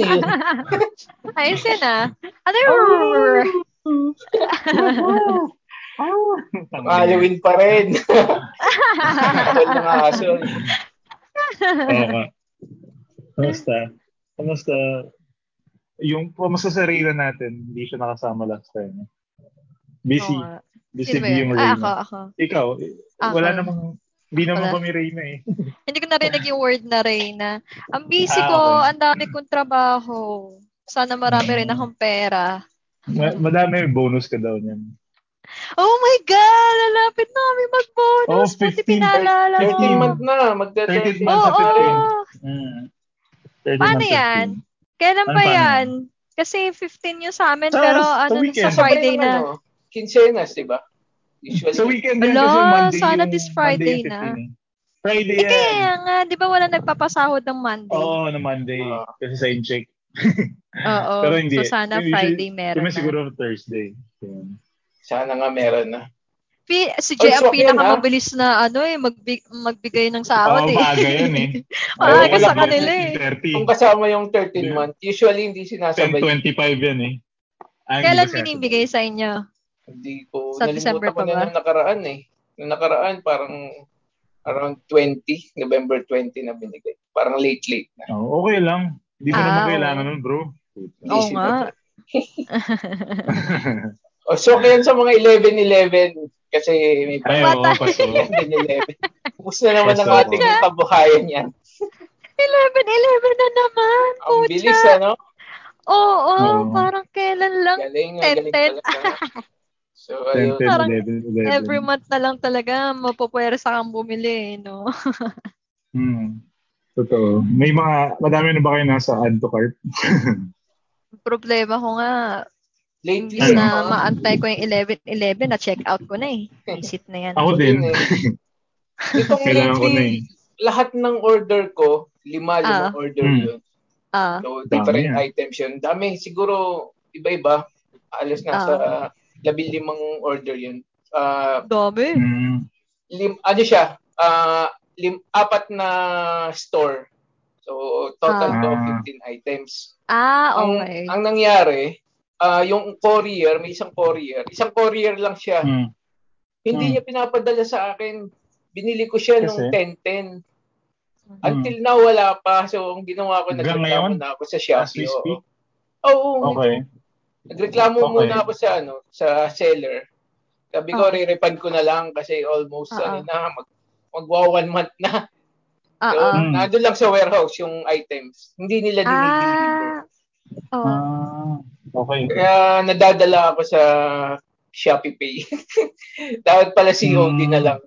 Yun? Ayos yun ah. Ano Halloween pa rin. Takol ng aso. Oo. Kamusta? Kamusta? Yung kamusta sa Reyna natin, hindi siya nakasama last time. Busy. Nga. Busy yung Ah, Reyna. ako, ako. Ikaw, Ako. wala namang, hindi naman kami Reyna eh. Hindi ko narinig yung word na Reyna. Ang busy Ah, ko, okay. ang dami kong trabaho. Sana marami rin Ah. akong pera. Ma- madami bonus ka daw niyan. Oh my God! Lalapit na kami mag-bonus. Oh, Buti 15, pinaalala 13 mo. month na. Magda 13 Oo, months sa oo. 15. Mm. 13 Paano yan? 15. Kailan Ano ba paano yan? Kasi 15 yung sa amin, Sa- pero sa ano, sa Friday na. Ano, quincenas, di ba? Usually. Sa weekend Ala, kasi Monday sana yung, this Friday Monday na. 15 eh. Friday Eh yan. kaya nga, di ba wala nagpapasahod ng Monday? Oo, na Monday. Ah. kasi sa check. Oo. Pero hindi. So sana Usually, Friday meron na. siguro Thursday. Yan. Sana nga meron na. Pi- si Ay, Jay swak yan, pinakamabilis na ano eh, magbi- magbigay ng sahod Oo, eh. maaga yan eh. Maaga sa kanila eh. 30. Kung kasama yung 13 Yeah. month, usually hindi sinasabay. 10.25 yan eh. Ah, hindi Kailan binibigay sa inyo? Hindi ko, Sa December nalimutan ko pa na ba? nung nakaraan eh. Nung nakaraan, parang around 20, November 20 na binigay. Parang late-late na. Oh, okay lang. Hindi mo Ah, naman kailangan nun, bro. Oo Easy nga. na. O, so, kaya sa mga 11-11, kasi may Ay, pa oo, paso. 11-11. Kumusta naman ang ating kabuhayan yan? 11-11 na naman. Ang Pucha. bilis, ano? Oo, Oo. parang kailan lang. Galing 10-10. So, 10, ayun. 10, Parang 11, 11. Every month na lang talaga mapupwersa kang bumili, eh, no? Hmm. Totoo. May mga, madami na ba kayo nasa add to cart? Problema ko nga, Lately, imbis na ano, maantay ko yung 11-11, na-check out ko na eh. Visit na yan. Ako din. itong Kailangan ko na lately, lahat ng order ko, lima, limang Ah. order Hmm. yun. Ah, So, Dami different yan. items yun. Dami, siguro, iba-iba. Alas nasa Ah. Labi limang order yun. Ah, dami. Hmm. lim, ano siya, ah, lim, apat na store. So, total Ah. to Ah. 15 items. Ah, Ang, okay. ang nangyari, ah, yung courier, may isang courier. Isang courier lang siya. Hmm. Hindi Hmm. niya pinapadala sa akin. Binili ko siya nung Kasi? 10-10. Until now, wala pa. So, ang ginawa ko, ngayon? na ako sa As Shopee. we oo. speak? Oo, Okay. Nagreklamo Okay. muna ako sa ano, sa seller. Sabi ko, Ah. re-refund ko na lang kasi almost Ah, ano na, mag, magwa one month na. Ah, So, ah. Hmm. nandun lang sa warehouse yung items. Hindi nila dinideliver. Ah. Oh. Ah, okay. Kaya nadadala ako sa Shopee Pay. Dapat pala COD Hmm. na lang.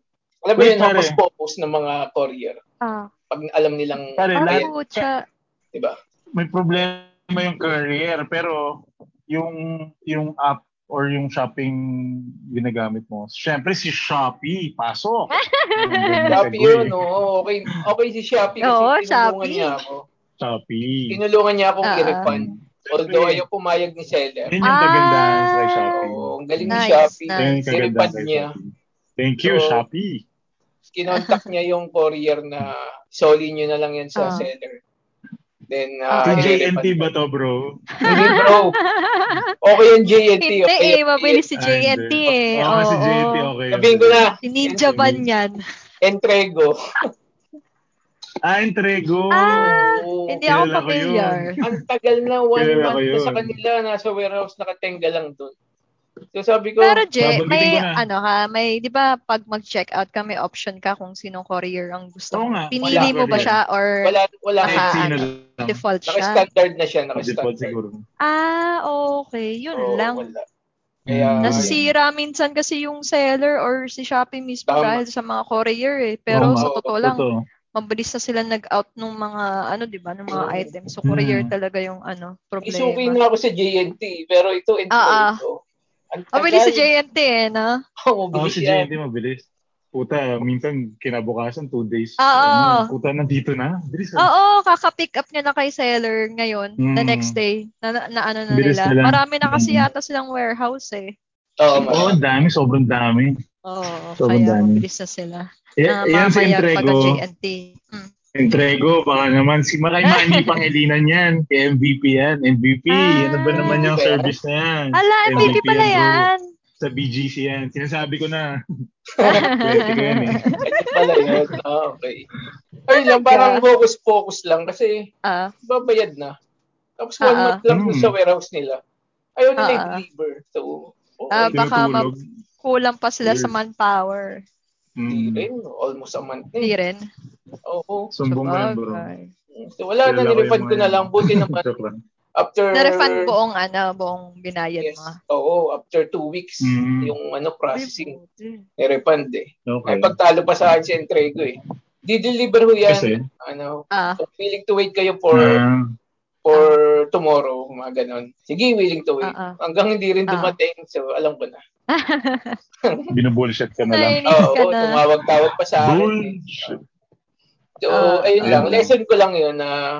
Alam mo yun, pare. hopos-popos ng mga courier. Ah. Pag alam nilang, Pare, Ah, lahat- diba? May problema yung career, pero yung yung app or yung shopping ginagamit mo, syempre si Shopee, pasok. Shopee yun, oo. Okay, okay si Shopee kasi Oo, tinulungan Shopee. niya ako. Shopee. Tinulungan niya akong Ah. i-refund. Although ayaw pumayag ni seller. Yun yung kagandahan sa Ah. Shopee. Oo, ang galing ni Nice, Shopee. nice. Yun yung kagandahan I-refund sa niya. Shopee. Thank you, So, Shopee. Kinontak niya yung courier na soli nyo na lang yan sa Ah. seller. Then, Ah, uh, okay. JNT ba to, bro? Hindi bro. Okay yung JNT. Hindi okay eh, mabilis si Ah, JNT eh. Oo, Oo. si JNT, okay. Sabihin ko na, Si Ninja Van yan. Entrego. Ah, Entrego. Ah, Oo. Hindi ako familiar. Ang tagal na, one month ko na sa kanila, nasa warehouse, nakatenga lang doon. So sabi ko, Pero Babanggitin may ano ka, may 'di ba pag mag-check out ka may option ka kung sinong courier ang gusto Oo mo. nga, Pinili wala mo ba siya or wala, wala. Naka- Kahit sino ano, lang. default siya? Naka-standard na siya, Default naka-standard. siguro. Ah, okay. Yun Oo, lang. wala. Kaya, Mm. Nasira minsan kasi yung seller or si Shopee mismo Tama. dahil sa mga courier eh. Pero Oo sa totoo lang, Totoo. mabilis na sila nag-out ng mga ano 'di ba, ng mga items. So courier Mm. talaga yung ano, isuki problema. na ako sa JNT, pero ito, Ah, ah. Entrego. Ang Mabilis si tagal. JNT eh, no? Oo, Oo, mabilis si yan. JNT mabilis. Puta, minsan kinabukasan, two days. Oo. Ano, puta, nandito na. Bilis. Oo, kaka-pick up niya na kay seller ngayon, the Mm. next day. Na, na, na ano na Bilis nila. nila. Marami na kasi Mm. yata silang warehouse eh. Oo, marami. ang dami. Sobrang dami. Oo, Sobrang kaya dami. mabilis na sila. Y- Na yan pag Entrego. Mm. Entrego, baka naman si Maray Manny Pangilinan yan. Kay MVP yan. MVP. Ah. ano ba naman yung MVP yan? service na yan? Ala, MVP pala bro. yan. Sa BGC yan. Sinasabi ko na. Pwede ko yan eh. Pala yun. Ah, okay. Ayun lang, parang focus-focus lang kasi Ah, babayad na. Tapos one Ah, month lang Hmm. sa warehouse nila. Ayaw nila Ah, i-deliver. So, okay. Ah, baka Tinutulog. kulang pa sila sa Yes. manpower. Hindi Mm. rin. Almost a month na Hindi eh. rin. Oo. Sumbong mo yan, bro. So, wala na, Kilala ko nirefund ko na lang. Buti naman, Joke lang. after... Na-refund buong, ano, buong binayad Yes. mo. Oo, after two weeks, Mm. yung ano processing, nirefund eh. Okay. Ay, pagtalo pa sa akin si Entrego eh. Di-deliver ho yan. Kasi, Ano, Ah, kung willing to wait kayo for ah, for tomorrow, mga ganon. Sige, willing to wait. Ah. Hanggang hindi rin dumating, so alam ko na. binubullshit ka na lang. Oo, ka na. tumawag-tawag pa sa akin. eh. Bullshit. So, Ah. ayun lang. Lesson ko lang yun na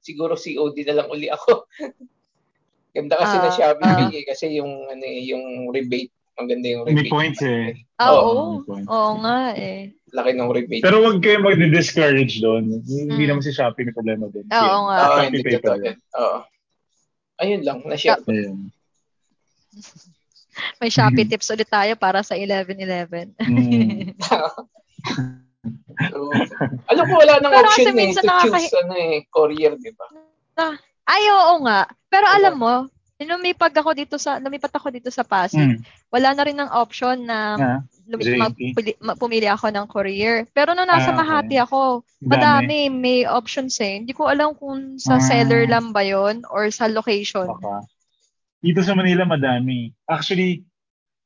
siguro COD na lang uli ako. Ganda kasi Ah, na Shopee ah. Pay eh, kasi yung ano eh, yung rebate, maganda yung May rebate. points eh. Ah, Oo, oo. may points. Oo nga eh. Laki ng rebate. Pero wag kayo mag-discourage doon. Hindi Mm. naman si Shopee may problema doon. Oo Yan. nga. Oo, Shopee hindi Pay totoo pa yan. Oo. Ayun lang, na-share ko. Ayun. May Shopee tips ulit tayo para sa 11-11. Mm. So, alam ko wala nang Pero option eh, to choose nakakahi- ano eh, courier, di ba? Ay, oo nga. Pero alam mo, lumipad ako dito sa, lumipat ako dito sa Pasig. Mm. Wala na rin ng option na lumi- ma- pumili ako ng courier. Pero nung nasa Ah, okay. Makati ako, Dami. madami, may options eh. Hindi ko alam kung sa Ah. seller lang ba yon or sa location. Baka. Dito sa Manila, madami. Actually,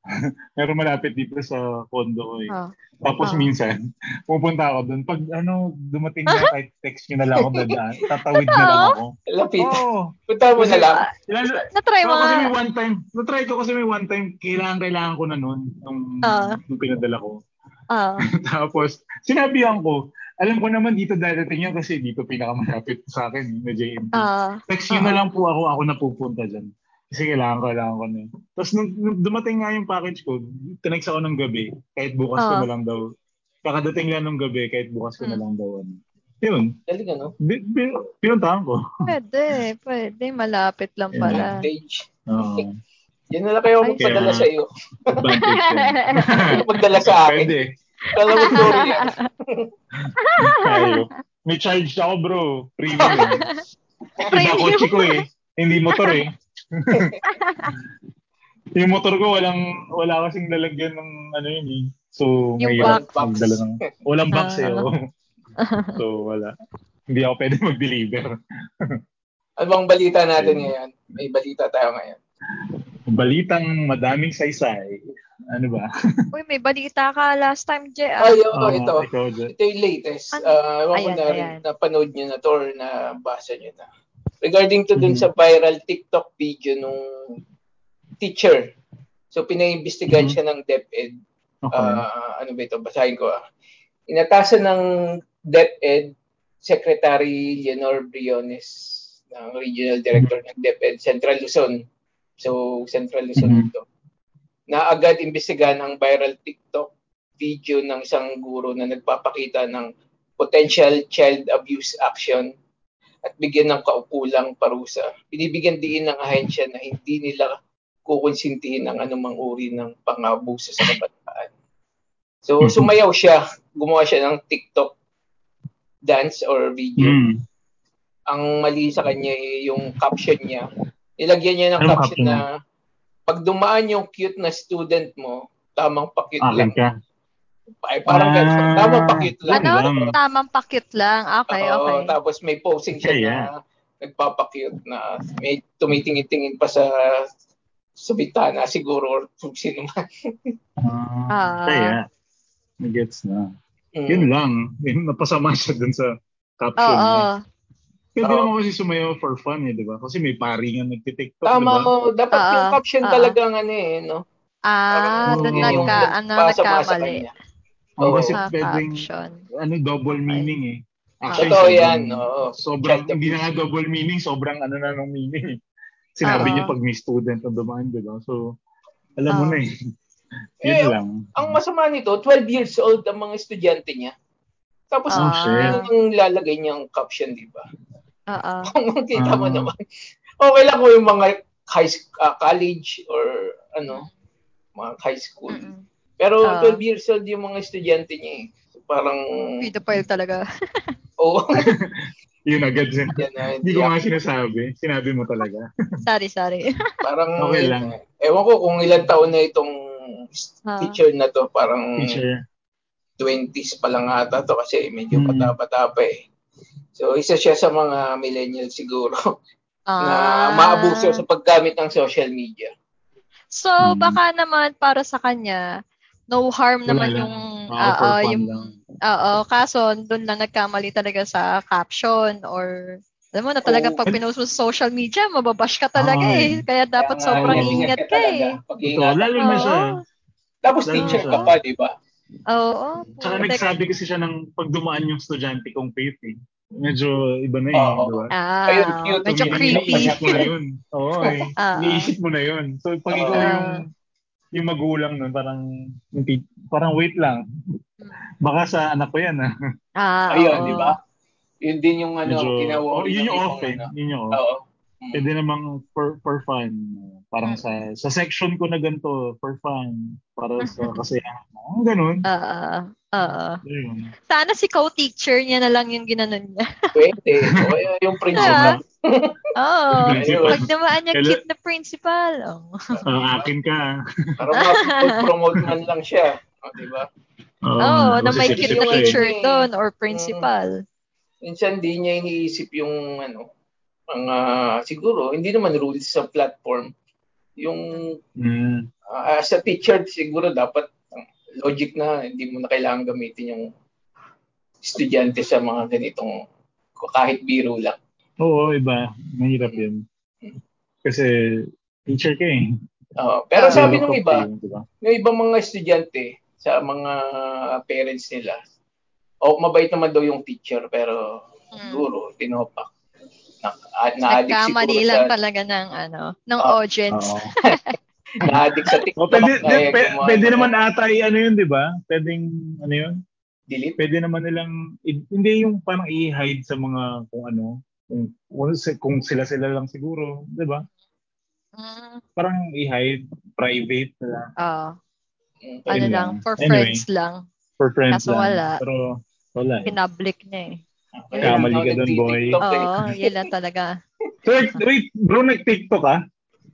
meron malapit dito sa condo ko eh. Ah. Tapos Ah. minsan, pupunta ako doon. Pag ano, dumating na kahit text nyo na lang ako dadaan, tatawid na lang ako. Lapit. Oo. Punta mo na lang. Lalo, Na-try mo kasi may one time, na-try ko kasi may one time, kailangan, kailangan ko na noon, nung, Ah. nung pinadala ko. Ah. Tapos, sinabihan ko, alam ko naman dito dadating yan kasi dito pinakamalapit sa akin, na JMP. Ah. Text nyo na lang po ako, ako na pupunta dyan. Kasi kailangan ko, kailangan ko na. yun. Tapos nung, nung dumating nga yung package ko, tinext ako ng gabi, kahit bukas ko Ah. na lang daw. Kakadating lang ng gabi, kahit bukas ko na Hmm. lang daw. Ano. Yun, Galing ano? bi- bi- pinuntahan ko. Pwede, pwede. Malapit lang pala. Advantage. Oo. Yan na lang kayo Ay, magpadala sa iyo. Magdala sa akin. Pwede. Kala mo courier. Tayo. May charge ako bro. Premium. Premium. kotse ko eh. Hindi motor eh. yung motor ko walang wala kasing lalagyan ng ano yun eh. So, Yung mahirap box. magdala ng walang box eh. Oh. so, wala. Hindi ako pwede mag-deliver. Ano bang balita natin ngayon? May balita tayo ngayon. Balitang madaming saysay. Ano ba? Uy, may balita ka last time, Jay. ah. Ay, oo, Oo, ito. ikaw. Ito yung latest. Ano? Uh, Ayan, na ayan. napanood nyo na to or nabasa nyo na. Regarding to dun Mhm. sa viral TikTok video nung teacher. So, pinaimbestigahan Mhm. siya ng DepEd. Okay. Ah, ano ba ito? Basahin ko ah. Inatasan ng DepEd Secretary Leonor Briones ng Regional Director ng DepEd Central Luzon. So, Central Luzon Mhm. ito. Na agad imbestigahan ang viral TikTok video ng isang guro na nagpapakita ng potential child abuse action at bigyan ng kaukulang parusa. Binibigyan diin ng ahensya na hindi nila kukonsintihin ang anumang uri ng pangabuso sa kabataan. So, Mhm. sumayaw siya. Gumawa siya ng TikTok dance or video. Mm. Ang mali sa kanya eh, yung caption niya. Nilagyan niya ng Anong caption caption na pag dumaan yung cute na student mo, tamang pa-cute Akin lang. ka. Ay, parang Ah, ganun. Tamang pa-cute lang. Ano? lang. Tamang pakit lang. Okay, Oo, okay. tapos may posing siya Kaya. na nagpapakute na may tumitingin-tingin pa sa sa bitana siguro or kung sino man. Ah, Ah. kaya. Gets na. Mm. Yun lang. Yun, napasama siya dun sa caption Oo. niya. Pwede Oo. naman kasi sumayaw for fun eh, di ba? Kasi may pari nga nagtitiktok, Tama di ba? mo, dapat Oo, yung caption oo. talagang ano eh, no? Ah, Oo. doon Yung nagka, ano, nagkamali. Oo. kasi pwedeng, ano, double Okay. meaning eh. Totoo sobrang- yan, oo. Sobrang, Child hindi na nga double meaning, sobrang ano na ng meaning eh. Sinabi Oo. niya pag may student na dumaan, di ba? So, alam mo Oo. na eh. Yun Eh, lang. Ang masama nito, 12 years old ang mga estudyante niya. Tapos, Ah. yun yung lalagay niyang caption, di ba? Oo. Kung makita mo Ah. naman. Okay lang kung yung mga high ah, college or ano, mga high school. Mm-mm. Pero Ah. 12 years old yung mga estudyante niya eh. So, parang, Pedophile talaga. oo. Yun agad na, Hindi ko nga sinasabi. Sinabi mo talaga. sorry, sorry. Parang, Okay lang. ewan ko kung ilang taon na itong Ah. teacher na to. Parang Teacher. 20s pa lang ata to kasi medyo Hmm. bata-bata pa eh. So, isa siya sa mga millennial siguro na Ah. maabuso sa paggamit ng social media. So, Hmm. baka naman para sa kanya, no harm Wala naman lang. yung Oo, oo, for fun yung lang. oo, kaso doon lang nagkamali talaga sa caption or alam mo na talaga Oo. pag pinost mo sa social media, mababash ka talaga Ay. eh. Kaya dapat Kaya sobrang ingat ka eh. Pag Ito, lalo na siya. Tapos Lalo teacher ka pa, di ba? Oo. Tsaka putek. nagsabi kasi siya ng pag dumaan yung estudyante kong faith eh. Medyo iba na eh, Oo. di ba? Ah, Ayun, cute. medyo creepy. iniisip mo na yun. Oo eh. Ah. Iniisip mo na yun. So pag ikaw Ah. yung yung magulang nun, parang parang wait lang. Baka sa anak ko yan ah. Ah, Ayun, di ba? Yun din yung ano, Medyo, kinawa oh, yun yung off eh. Yun yung off. Oo. Mm. Pwede namang for, for fun. Parang sa sa section ko na ganito, for fun. Para sa kasiyahan. mo. ganun. Oo. Oo. Ayun. Sana si co-teacher niya na lang yung ginanon niya. Pwede. O kaya yung Ah. principal. Oo. Principal. Pag namaan niya Hello? cute na principal. Oh. Ah, akin ka. Para ma-promote man lang siya. O, di ba? Oo, Oo, na may cute na eh. teacher eh. doon or principal. Minsan di niya iniisip yung ano, mga siguro, hindi naman rules sa platform. Yung Mm. ah, as a teacher, siguro dapat ah, logic na hindi mo na kailangan gamitin yung estudyante sa mga ganitong kahit biro lang. Oo, iba. Mahirap yun. Kasi teacher ka eh. Oo. pero Ah. sabi ng iba, diba? yung ibang mga estudyante sa mga parents nila, o mabait naman daw yung teacher pero Hmm. siguro tinopak. Na, na- na-addict Nagkamali lang sa talaga ng ano, ng Ah, audience. Oo. na-addict sa TikTok. O, pwede, eh, pe- gumawa pwede ng- naman ata ano yun, di ba? Pwedeng, ano yun? delete. Pwede naman nilang, hindi yung parang i-hide sa mga kung ano, kung, kung, sila-sila lang siguro, di ba? Mm, Parang i-hide, private na lang. Oo. Mm, ano lang, lang. for Anyway. friends lang. For friends Kaso lang. wala. Pero wala eh. Pinpublic niya eh. Kamali ka dun, boy. eh. Oo, yun lang talaga. So, wait, wait, bro, nag-TikTok ka?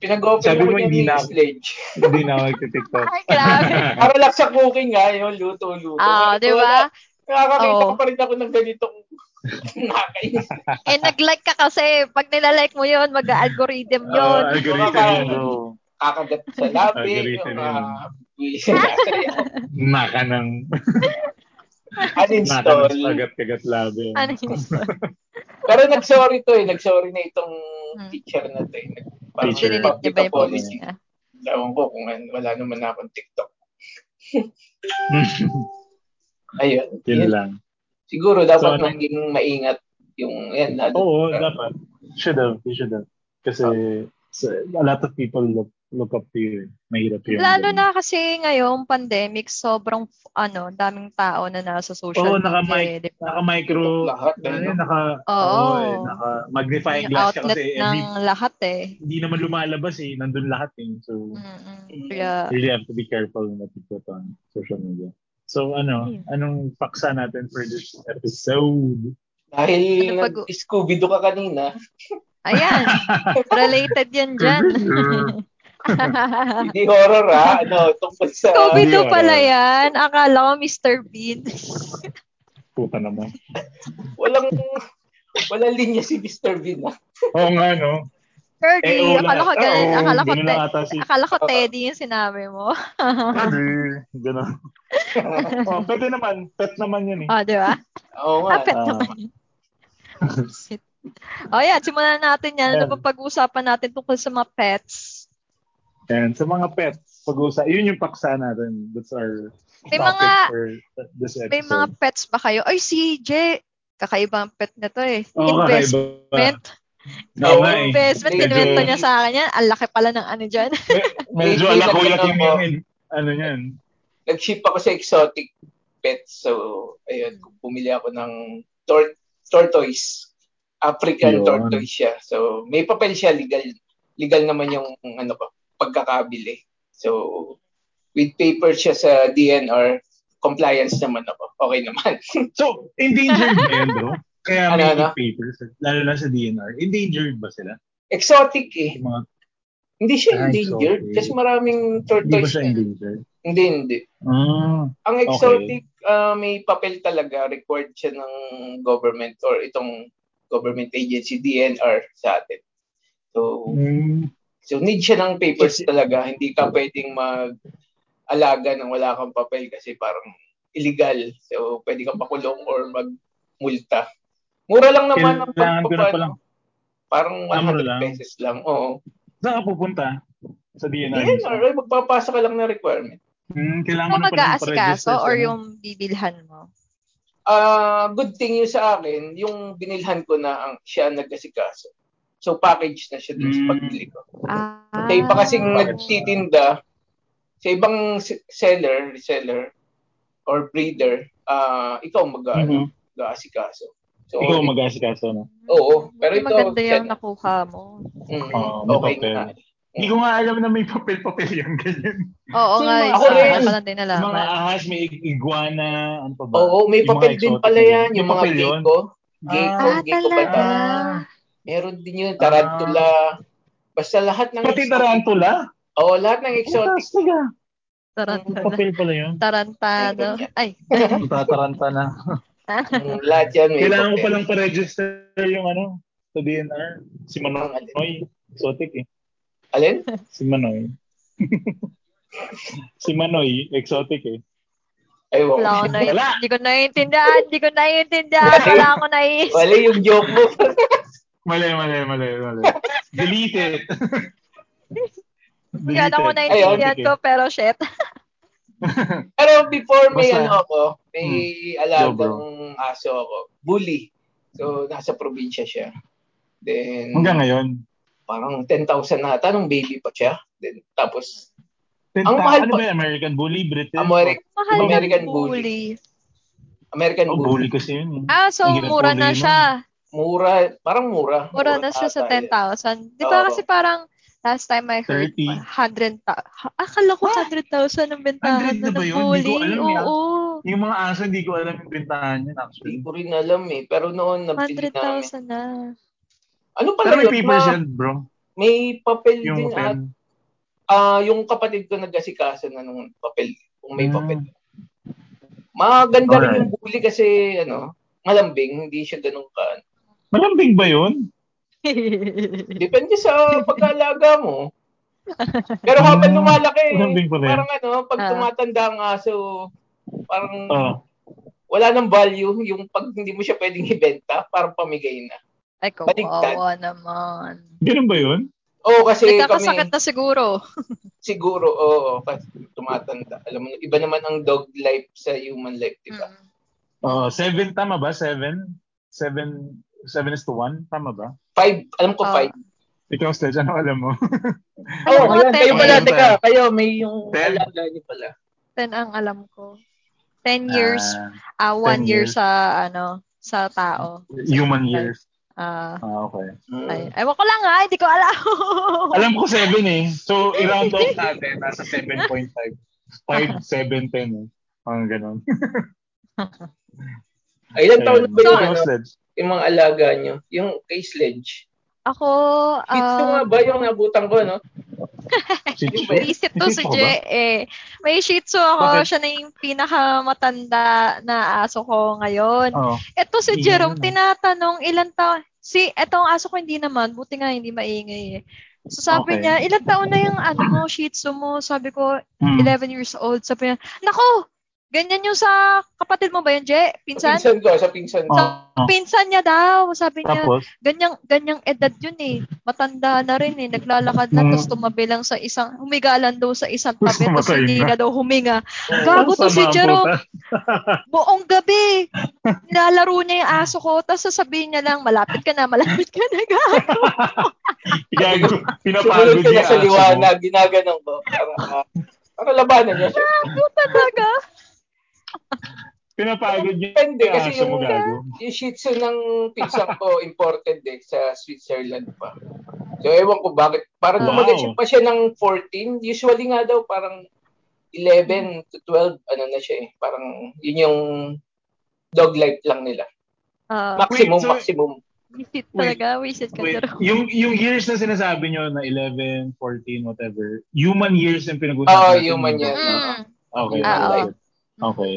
Pinag-open Sabi mo, niya hindi na- sledge. Hindi na ako nag-TikTok. Ay, grabe. Para lang sa cooking nga, yung luto-luto. Ah, di ba? Nakakakita Oo. ko pa rin ako ng ganitong nakakainis. Eh, nag-like ka kasi. Pag nilalike mo yun, mag-algorithm Uh, yun. algorithm yun, bro. Kakagat sa labi. Algorithm yun. ah. Naka ng, Uninstall. spagat-kagat labi. Ano yun? Pero nag-sorry to eh. Nag-sorry na itong Hmm. teacher na to eh. Parang Teacher. Dinilit niya public ba yung post apology. niya? Ewan ko kung ano, wala naman na akong TikTok. Ayun. Yun Yun. lang. Siguro dapat So, ano- maging maingat yung yan. lalo- Oo, dapat. Should have. You should have. Kasi so, a lot of people look look up to you. eh. Mahirap yun. Lalo na kasi ngayong pandemic, sobrang ano, daming tao na nasa social Oo, naka-mic. media, eh, di ba? Naka-micro, Lahat, eh, ano no? yun, naka, Oo. oo, eh, naka-magnifying Yung glass outlet kasi ng every, lahat eh. hindi naman lumalabas eh. Nandun lahat eh. So. Kaya, you really have to be careful what you put on social media. So, ano, Ayun. anong paksa natin for this episode? Dahil Ano pag- nag-Scooby-Doo ka kanina, ayan, related yan dyan. Hindi horror ha, ano, tungkol sa... Scooby-Doo pala yan. Akala ko Mr. Bean. Puta naman. Walang, walang linya si Mr. Bean ha. Oo nga, no? Fergie, Eh, akala ko ganun. Oo, Akala ko, ganun te- si... akala ko Teddy yung sinabi mo. Sabi, Ganun. oh, pwede naman. Pet naman yun eh. Ah, di ba? Oo nga. Apet Ah. naman. Shit. Oh, yeah. Simulan natin yan. Ano pag-uusapan natin tungkol sa mga pets? And sa mga pets, pag-uusap, yun yung paksa natin. That's our May topic mga- for this episode. May mga pets ba kayo? Ay, si J. Kakaibang pet na to eh. Kakaiba. Investment. Oo nga eh. Investment. Medyo- Kinuwento niya sa akin yan. Ang laki pala ng ano dyan. Medyo Hindi ala lang kuya ano Kim po. yung ano yan. Nag-ship ako sa exotic pets. So, ayun, bumili ako ng tor- tortoise. African Yun. tortoise siya. So, may papel siya legal. Legal naman yung ano ko, pagkakabili. So, with paper siya sa DNR, compliance naman ako. Okay naman. So, endangered ba yan, bro? Kaya may Ano, ano? papers, lalo na sa DNR. Endangered ba sila? Exotic eh. Yung mga, Hindi siya Ah, endangered. exotic. Kasi maraming hindi ba tortoise. siya endangered? Hindi, hindi. Ah, Ang exotic, ah, may papel talaga, required siya ng government or itong government agency, DNR sa atin. So, mm, so need siya ng papers talaga. Hindi ka pwedeng mag-alaga ng wala kang papel kasi parang illegal. So, pwede kang pakulong or magmulta. Mura lang naman ang palang. Parang Ah, mura 100 lang. pesos lang. Oo. Saan ka pupunta? Sa DNR? DNR, ay, magpapasa ka lang ng requirement. Hmm, kailangan mo na palang mag-aasikaso or ano. yung bibilhan mo? Ah, good thing yun sa akin, yung binilhan ko na ang siya ang nagkasikaso. So package na siya dun sa Mm. pagbili ko. Ah. Sa iba kasing nagtitinda, sa ibang seller, reseller, or breeder, ah ikaw mag Mhm. asikaso So, Ikaw mag-aasikaso, no? Oo, pero ito, maganda yung siya- nakuha mo. mm, Oo, may okay papel. na. Hindi ko nga alam na may papel-papel yan, ganyan. Oo Kasi nga, ako rin. lang din Yung mga nalaman. ahas, may iguana, ano pa ba? Oo, may papel din pala yan. Yung mga gecko. Gecko, Ah, gecko ba talaga? Ah, Meron din yun, tarantula. Basta lahat ng pati exotic. tarantula? Oo, lahat ng exotic. Fantastic ah. Tarantana. Papel pala yun. Tarantado. Ay. Tataranta na. Mm, lahat yan may Kailangan ko palang pa-register yung ano, sa DNR. Si Manoy. Exotic eh. Alin? Si Manoy. si Manoy, exotic eh. Ay, wow. Wala ko na, Wala. hindi ko naiintindihan, hindi ko naiintindihan, wala ako naiisip. Wala yung joke mo. Mali, mali, mali, mali. Delete it. Hindi alam ko naiintindihan ko, pero shit. Pero before may Basta- ano ako, may Hmm. alagang aso ako. Bully. So, nasa probinsya siya. Then. Hanggang ngayon. parang 10,000 na ata nung baby pa siya. Then, tapos, Tenta, Ang mahal ano pa- ba American Bully? British? Ameri- Mahal American ng bully. bully. American Oh, Bully. bully kasi yun. Ah, so mura na siya. Mura, parang mura. Mura na siya sa ata yun. 10,000. Di ba Oo. kasi parang last time I heard, 30. 100, ta- akala ko 100,000 ang bentahan 100 na na ba ng yun? Hindi ko bully. alam yan. Oo. Yung mga aso, hindi ko alam yung bentahan yun Hindi actually. ko rin alam eh. Pero noon, nabili namin. 100,000 na. Ano pala Pero may Ma- yan, bro. May papel Yung din at pen. ah yung kapatid ko nag-asikaso na ng papel. Kung may Hmm. papel. Maganda rin Alright. yung bully kasi ano, malambing, hindi siya ganun ka. Malambing ba yun? Depende sa pag-aalaga mo. Pero habang Ah, lumalaki, pa rin. parang ano, pag Ah. tumatanda ang aso, parang Oo. wala nang value yung pag hindi mo siya pwedeng ibenta, parang pamigay na. Ay, kawawa naman. Ganun ba yun? Oo, kasi Nagkakasakit kami na siguro. siguro, oo, kasi tumatanda. Alam mo, iba naman ang dog life sa human life, di ba? Mm. Oo, seven, tama ba? Seven? Seven, seven is to one? Tama ba? Five, alam ko Ah. five. Ikaw, Sledge, ano alam mo? Oo, ko, ayan, 10 kayo pala, teka, kayo may yung Ten? alaga niyo pala. 10 ang alam ko. 10 years, Ah, ah, one 10 year years. sa, ano, sa tao. human years. Ah, Ah, okay. Mm. ay, ewan ko lang ha, hindi ko alam. Alam ko seven eh. So, i-round off natin. Nasa 7.5. 5, 7, 10 eh. Ang ganun. Ay, ilan taon na ba ano, Sledge. Yung mga alaga niyo? Yung kay Sledge. Ako, Ito nga ah, ba yung nabutan ko, no? Isip to si Shih Tzu ba? eh. May Shih Tzu ako. Bakit? Siya na yung pinakamatanda na aso ko ngayon. Oo. Ito si Jerome, tinatanong ilan taon. Si, etong aso ko hindi naman. Buti nga hindi maingay eh. So sabi Okay. niya, ilan taon na yung ano mo, Shih Tzu mo? Sabi ko, Hmm. 11 years old. Sabi niya, nako, ganyan yung sa kapatid mo ba yun, Je? Sa Pinsan? pinsan ko, sa pinsan ko. Oo. Pinsan niya daw. Sabi niya, Tapos, ganyang ganyang edad yun eh. Matanda na rin eh. Naglalakad na Mm. tapos tumabi lang sa isang humiga lang daw sa isang tabi tapos hindi na. na daw huminga. Gago to si Jerome. Buong gabi. Nilalaro niya yung aso ko tapos sasabihin niya lang malapit ka na, malapit ka na gago. Gago. Sumunod Pinapagod ka na niya sa liwanag, ginaganong ko. Para, ah, para labanan niya. Gago talaga. Pinapagod niya. Depende kasi yung, yung Shih Tzu ng pinsan ko imported eh sa Switzerland pa. So ewan ko bakit. Parang Wow. wow. pa siya ng 14. Usually nga daw parang 11 to 12 ano na siya eh. Parang yun yung dog life lang nila. Ah, Maximum, Wait, so- maximum. visit talaga. Visit ka Wait, yung, yung years na sinasabi nyo na 11, 14, whatever, human years yung pinag-usapan Oo, natin. human yan. Mm. Okay. Ah, life. Okay.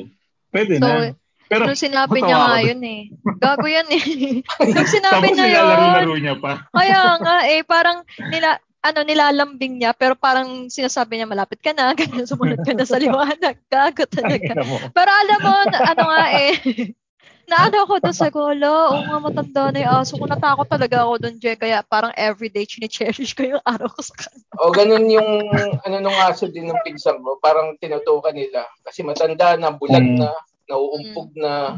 Pwede So, na. Pero, Nung sinabi niya nga yun eh. Gago yan eh. Nung sinabi tapos niya yun, nilalaro-laro niya pa. kaya nga eh, parang nila, ano, nilalambing niya, pero parang sinasabi niya, malapit ka na, ganyan, sumunod ka na sa liwanag. Gago talaga. Pero alam mo, ano nga eh, naano ako doon sa golo, oo nga matanda na yung aso ko, natakot talaga ako doon, Jay, kaya parang everyday chine-cherish ko yung araw ko sa kanya. O ganun yung ano nung aso din ng pinsan mo, parang tinutukan nila kasi matanda na, bulag Mm. na, nauumpog na.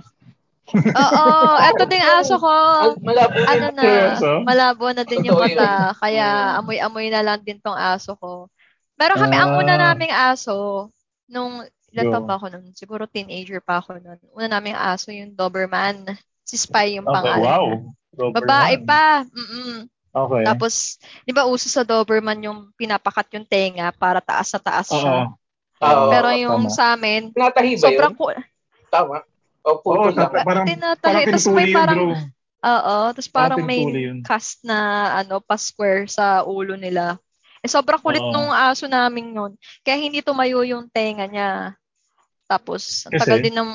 Oo, eto ding aso ko. Mal- Malabo na ano yung na, Seryoso? malabo na din yung Totoo yun. mata, kaya amoy-amoy na lang din tong aso ko. Pero kami, ang una Ah. naming aso, nung, ilan pa ako nun? Siguro teenager pa ako nun. Una naming aso, yung Doberman. Si Spy yung Okay, pangalan. wow. niya. Doberman. Babae pa. Mm-mm. Okay. Tapos, di ba uso sa Doberman yung pinapakat yung tenga para taas sa taas Oo. siya. Oo, Pero yung tama. sa amin, Tinatahi ba sobrang yun? cool. Tama. O puto lang. parang, Tinatahi. parang Tapos may parang. Oo, tapos parang Parang may yun. cast na ano, pa-square sa ulo nila. Eh, sobrang kulit Oo. nung aso namin yun. Kaya hindi tumayo yung tenga niya. Tapos, ang tagal din ng...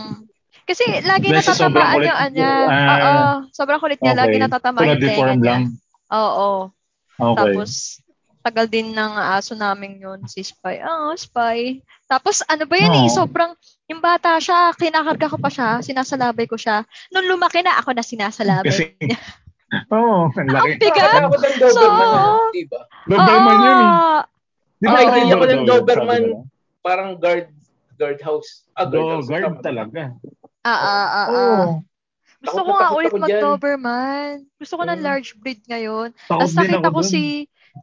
Kasi lagi Dahil natatamaan kulit- yung ano niya. Ah, Oo, sobrang kulit niya. Lagi Okay. natatamaan So, yung tenga niya. lang. Oo. Okay. Tapos, tagal din ng aso namin yun, si Spy. Oo, Spy. Tapos, ano ba yun eh, Oo. sobrang, yung bata siya, kinakarga ko pa siya, sinasalabay ko siya. Nung lumaki na, ako na sinasalabay. Kasi, oo, ang laki. Ang bigat. Ang Doberman, So, ano, di ba? Doberman Oo. yun eh. Di ba idea ito ko ng Doberman? Parang guard guard house. Ah, guard house. guard Tama. talaga. Ah, ah, ah, ah. Gusto ko na nga ulit mag-Doberman. Gusto ko ng Mm. large breed ngayon. Tapos nakita ako ko dun. si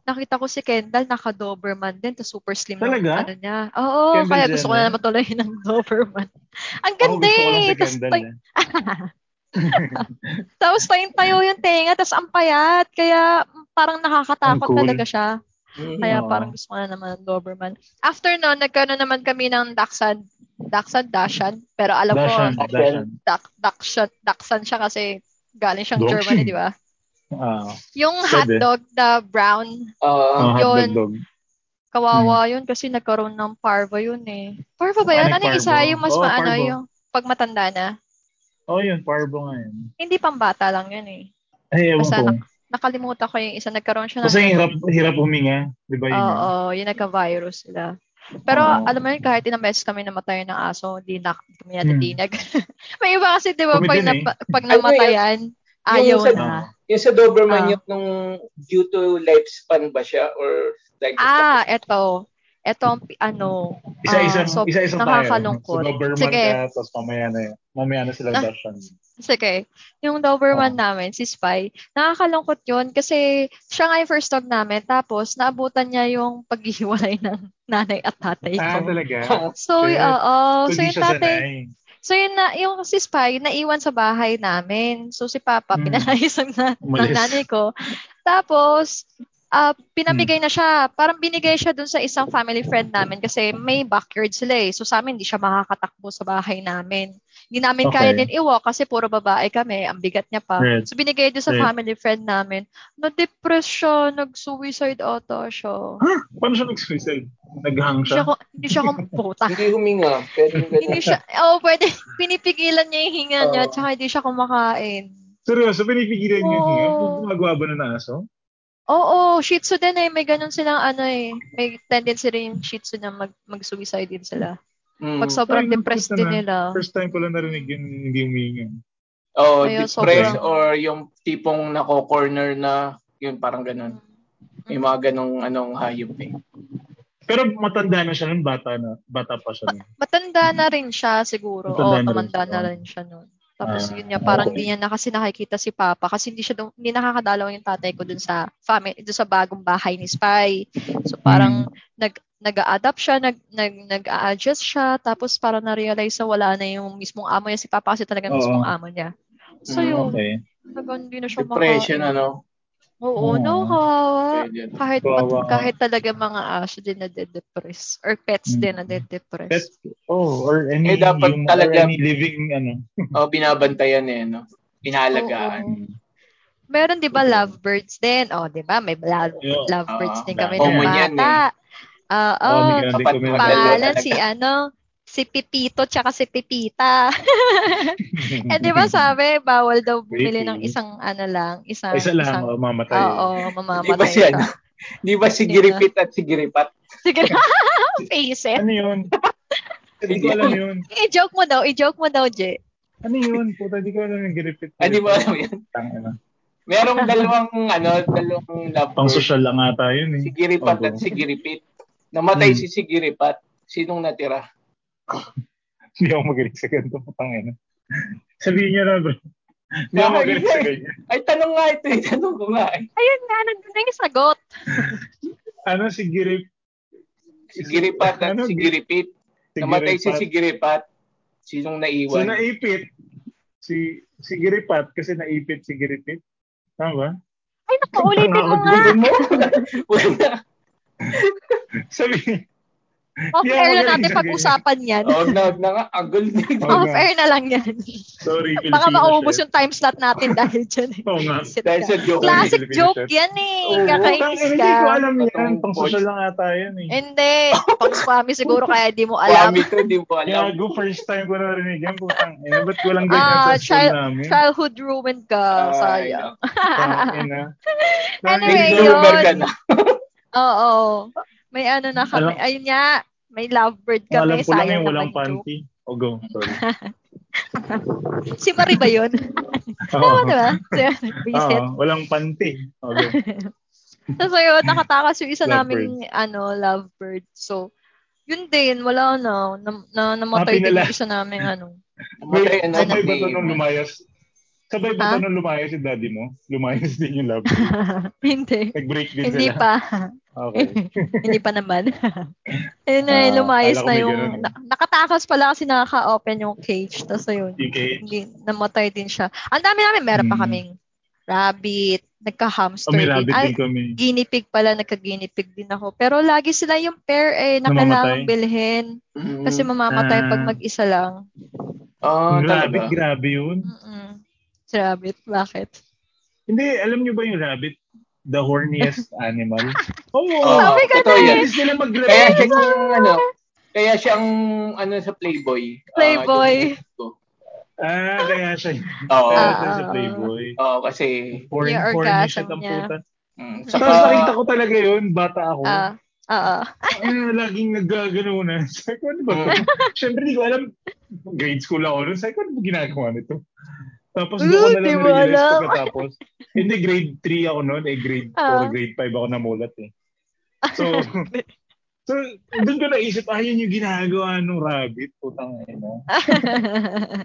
nakita ko si Kendall naka-Doberman din, tapos super slim yung Talaga? ano niya. Oo, Kendall kaya gusto ko na naman tuloy ng Doberman. Ang ganda eh. si Tapos, Kendall. tay- eh. tapos tayong tayo yung tenga, tapos ang payat. Kaya parang nakakatakot cool. talaga siya. Mhm. Kaya Oo. parang gusto ko na naman ng Doberman. After nun, nagkaroon naman kami ng Dachshund. Dachshund, Dashan. Pero alam Dashan, ko, Dashan. Dak, Dachshund, Dachshund siya kasi galing siyang Dog Germany, di ba? Ah, Yung Pwede. hotdog na brown, oh, Yun. hotdog dog. kawawa yun kasi nagkaroon ng parva yun eh. Parva ba yun? Ano yung isa? Yung mas Oo, maano, parvo. yung pag matanda na. Oh, yun, parbo nga yun. Hindi pang bata lang yun eh. Ay, ewan Basta ko. Nakalimutan ko yung isa. Nagkaroon siya ng... Kasi hirap, hirap huminga. Di ba yun? Oo, yun? yung nagka-virus sila. Pero Oo. alam mo yun, kahit ilang beses kami namatay ng aso, hindi na hindi kami Hmm. natitinag. May iba kasi, di ba, pag, din eh. pag namatayan, ayaw sa- na. Yung sa Doberman, Ah. yung nung due to lifespan ba siya? Or like, Ah, eto. Eto ang, ano, Isa-isang, Ah, so, isa-isang nakakalungkot. tayo. So, Doberman Sige. ka, tapos mamaya na yun. Mamaya na sila Ah. Dashan. Sige. Yung Doberman Oo. namin, si Spy, nakakalungkot yun kasi siya nga yung first dog namin tapos naabutan niya yung paghihiwalay ng nanay at tatay Ah, ko. talaga? So, oo. So, So, di yung tatay, sanay. so yun na, yung si Spy, naiwan sa bahay namin. So, si Papa, Hmm. pinalayas ng, na, ng nanay ko. Tapos, ah pinamigay na siya. Parang binigay siya dun sa isang family friend namin kasi may backyard sila eh. So, sa amin, hindi siya makakatakbo sa bahay namin. Hindi namin Okay. kaya din iwalk kasi puro babae kami. Ang bigat niya pa. Right. So, binigay doon sa Right. family friend namin. Na-depress siya. Nag-suicide ata siya. Paano siya nag-suicide? Naghang Hindi siya, siya? ko- hindi siya kumputa. hindi huminga. Pwedeng ganun. hindi siya, oh, pwede, pinipigilan niya yung hinga niya, Oo. tsaka hindi siya kumakain. Seryoso, pinipigilan niya Oo. niya? Gumagawa ba na ng aso? Oo, Shih Tzu din eh. May ganun silang ano eh. May tendency rin yung Shih Tzu na mag, mag-suicide din sila. Mm. Pag sobrang Parang depressed din na. nila. First time ko lang narinig yun, hindi huminga. Oh, Ayun, depressed sobrang- or yung tipong nako-corner na, yun parang ganun. May mga ganong anong hayop eh. Pero matanda na siya nun, bata na. Bata pa siya nun. Matanda na rin siya siguro. Matanda Oo, na rin tumanda siya. na rin siya nun. Tapos Ah, yun nga, parang okay. hindi niya na kasi nakikita si Papa kasi hindi siya dun, hindi nakakadalaw yung tatay ko dun sa family, dun sa bagong bahay ni Spy. So parang nag nag-a-adapt siya, nag nag nag-a-adjust siya, tapos parang na-realize na wala na yung mismong amo niya si Papa kasi talaga Oo. mismong amo niya. So Mm, yun, Okay. talagang hindi na siya Depression, maka- ano? Oo, Oo. no, kawawa. Pwede. Kahit Kawawa. kahit talaga mga aso din na depress or pets Mm. din na depress. That's, oh, or any, Eh, dapat human- talaga- or any living, ano. Oh, binabantayan eh, no? Inaalagaan. Oo. Meron 'di ba lovebirds din? Oh, 'di ba? May love, Yeah. lovebirds Oo, din kami ng Common yan, bata. Ah, Oh, oh, may ganun din kami. pangalan si ano, si Pipito tsaka si Pipita. eh 'di ba sabi bawal daw bumili ng isang ano lang, isang Isa lang, isang oh, mamatay. Oo, Di ba mamamatay si ano? Di ba si? Giripit at si Giripat? Sige. Face it. Ano yun? Hindi ko alam yun. I-joke mo daw, i-joke mo daw, Je. Ano yun? Puta, di ko alam yung giripit. Ah, di mo alam yan? Tangina. Merong dalawang, ano, dalawang love Pang social lang ata yun eh. Si Giripat Opo. at si Giripit. Namatay Hmm. si si Giripat. Sinong natira? Hindi ako magaling sa ganito. Tangina. Sabihin niyo na bro. Hindi ako magaling sa ganyan. Ay, tanong nga ito eh. Tanong ko nga eh. Ayun nga, nandun na yung sagot. Ano si girip? Si Giripat at Ano, si gi- Giripit. Namatay si Giripat. si Giripat. Sinong naiwan? naipit. Si si Giripat kasi naipit si Giripit. Tama ba? Ay, nakaulitin mo nga. Ulitin mo? Sabi, Off-air Yeah, na natin sa pag-usapan yan. Oh, na, na nga. Ang gulo nito. Oh, Off-air na lang yan. sorry, Filipino Baka maubos yung time slot natin dahil dyan. eh. Oo nga. Sit Dahil sa joke. Classic Filipino joke yan eh. Oo, Kakainis ka. Hindi ko alam yan. Pang social lang ata yan eh. Hindi. Pang swami siguro kaya di mo alam. Kwami to, di mo alam. Gago, first time ko narinig yan. Putang ina, ba't walang ganyan Ah, sa school namin? childhood ruined ka. Ay, Sayang. Anyway, yun. na. Oo. May ano na kami. Alam- Ayun nga. May lovebird kami. alam ko lang yung walang panty. O go, sorry. Si Marie ba yun? Oo. Tama diba? Si. Oo, walang panty. O go. Tapos ayun, nakatakas yung isa Lovebird. naming ano, lovebird. So, yun din, wala na. na, na namatay din yung isa naming ano. Namatay, ano, sabay ba ni- to nung lumayas? Sabay ba Ha? to nung lumayas si daddy mo? Lumayas din yung love. Hindi. Nag-break din Hindi sila. pa. Okay. Hindi pa naman. Ayun na, Ah, lumayas kala ko na yung... eh. na- nakatakas pala kasi nakaka-open yung cage. Tapos ayun, UK. hindi, namatay din siya. Ang dami namin, meron pa Mm. kaming rabbit, nagka-hamster may din. rabbit Ay, din kami. guinea pig pala, nagka-guinea pig din ako. Pero lagi sila yung pair eh, na kailangang bilhin. Mm. Kasi mamamatay pag Ah. mag-isa lang. Ah, Yung rabbit, talaga. grabe yun. Mm-mm. Rabbit, bakit? Hindi, alam nyo ba yung rabbit? The horniest animal. Oo. Oo, Sabi ka totoo na yan. Bilis nila Kaya siya yung, ano, kaya siya ang, ano, sa Playboy. Ah, Playboy. yung- Ah, kaya siya. Oo. Kaya siya sa Playboy. Oo, kasi, Horny, Yung horny orgasm shit ang niya. puta. mm, Tapos saka, nakita ko talaga yun, bata ako. Ah, oo. Ay, laging naggaganunan. Sabi ko, ano ba ito? Siyempre, di ko alam. Grade school ako nun. Sabi ko, ano ba ginagawa nito? Tapos doon ko Uh, na lang alam. pagkatapos. Hindi, grade 3 ako noon. Eh, grade 4, Ah. grade 5 ako namulat eh. So, so doon ko naisip, ah, yun yung ginagawa ng rabbit. Putang ina.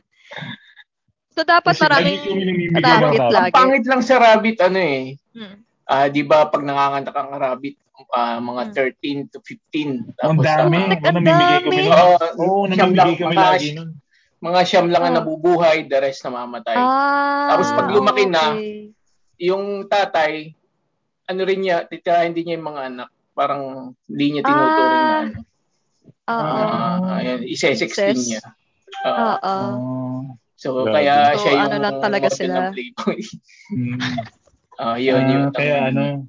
so, dapat Kasi maraming ng rabbit rabbit. lagi. pangit lang sa rabbit, ano eh, Hmm. ah, di ba, pag nanganganak ang rabbit, ah, mga Hmm. 13 to 15. Ang dami. ah, kami dami. Oo, Oo, siyam namimigay kami lagi nun. Mga siyam lang ang Ah. nabubuhay, the rest namamatay. Ah, Tapos pag lumaki na, okay. Yung tatay, ano rin niya, titirahin din niya yung mga anak. Parang hindi niya tinuturing na Ah. ano. Oo. Ah, ayan, isa-sex din niya. Oo. Oo. Oh. so, Grabe. kaya So, siya yung ano lang talaga sila. Playboy. Hmm. Ah, yun, Ah, yun. Kaya ano,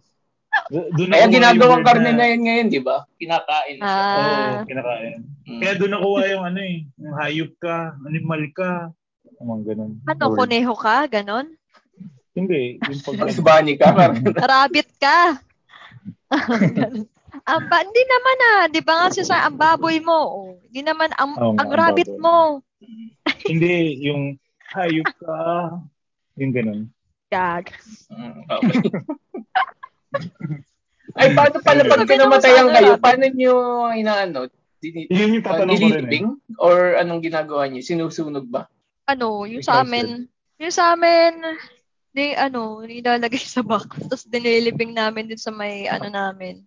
doon Kaya ginagawang word karne na yun ngayon, di ba? Kinakain na siya. Oo, Ah. kinakain. Mm. Kaya doon nakuha yung ano eh, yung hayop ka, animal ka, mga ganun. Ano, kuneho ka? Ganon? Hindi, yung pag Mas bunny ka, Rabbit ka? Ang ba, hindi naman ah. Di ba nga siya sa ang baboy mo? Oh, hindi naman ang, nga, ang ang rabbit baboy. mo. Hindi, yung hayop ka, yung ganun. Gag. Mm, okay. Ay, paano pala pag sa ano, kayo? Paano nyo inaano? Dini- Yun yung uh, tatanong ko rin eh. nililibing? Or anong ginagawa niyo? Sinusunog ba? Ano, yung sa amin, yung sa amin, ni ano, nilalagay sa box. Tapos dinilibing namin din sa may ano namin.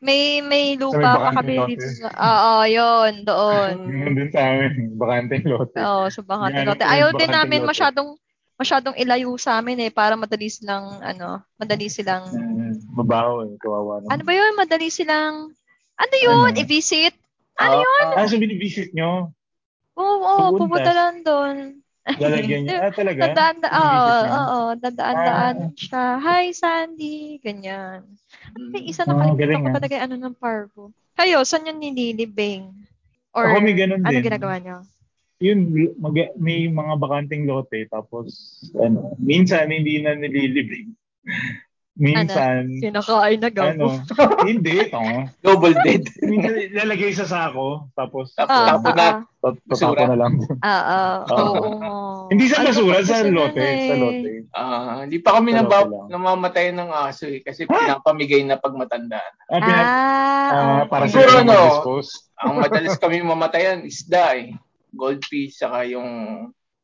May may lupa pa kami dito sa Oo, yun, doon. Ganun din sa amin. Bakanteng lote. Oo, sa bakanteng lote. Ayaw din namin lote. masyadong masyadong ilayo sa amin eh para madali silang ano, madali silang Mm, babaho eh. Kawawa naman. ano ba yun? Madali silang ano yun? Ano? I-visit? Ano yun? Ah, so nyo? Oo, oo, Pupunta. pupunta lang doon. Lalagyan niya. Ah, talaga? Dadaan, oo, oo, dadaan-daan siya. Hi, Sandy. Ganyan. May isa Ah, nakalimutan galing, ko ah. talaga ano ng pargo. Kayo, saan yung nililibing? Or Ako may ganun ano din. ginagawa niyo? Yun, mag, may mga bakanteng lote. Tapos, ano, minsan hindi na nililibing. minsan, Kinakain na gago. ano, hindi, tama. Double dead. Minsan ilalagay sa sako, tapos Tapos Ah, tapo na. ah, tat- Basura. tatapo na lang. ah, ah, Oo. oo. Hindi sa Ano basura, ba sa lote. nun Sa eh? lote. Ah, hindi pa kami Sa naba- namamatay ng aso eh kasi pinapamigay na pag matanda. Ah, pinag, Ah, para sa ano. Ang madalas kami mamatayan, isda eh. Goldfish, saka yung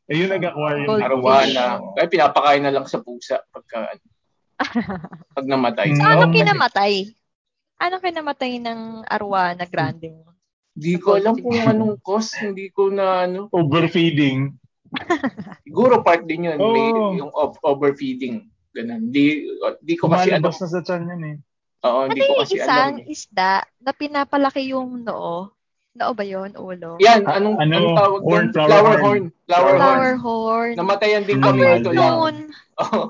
Eh, yun nag-aquarium. Goldfish. arwana. Kaya pinapakain na lang sa pusa pagka pag namatay. Mm. So, ano kinamatay? Ano kinamatay ng arwana grande mo? Hindi ko alam kung anong cause. Hindi ko na ano. Overfeeding. Siguro part din yun. May, Oo. yung o- overfeeding. Ganun. Di, di ko kasi ano. Kumalabas na sa tiyan yan eh. Oo, Ano hindi ko yung kasi isang alam. eh. isda na pinapalaki yung noo? Noo ba yun? Ulo? Yan, Ah, anong, ano, anong tawag horn, flower Flower horn. horn. Flower horn. Flower horn. Namatayan din kami lang. Noon. Oo.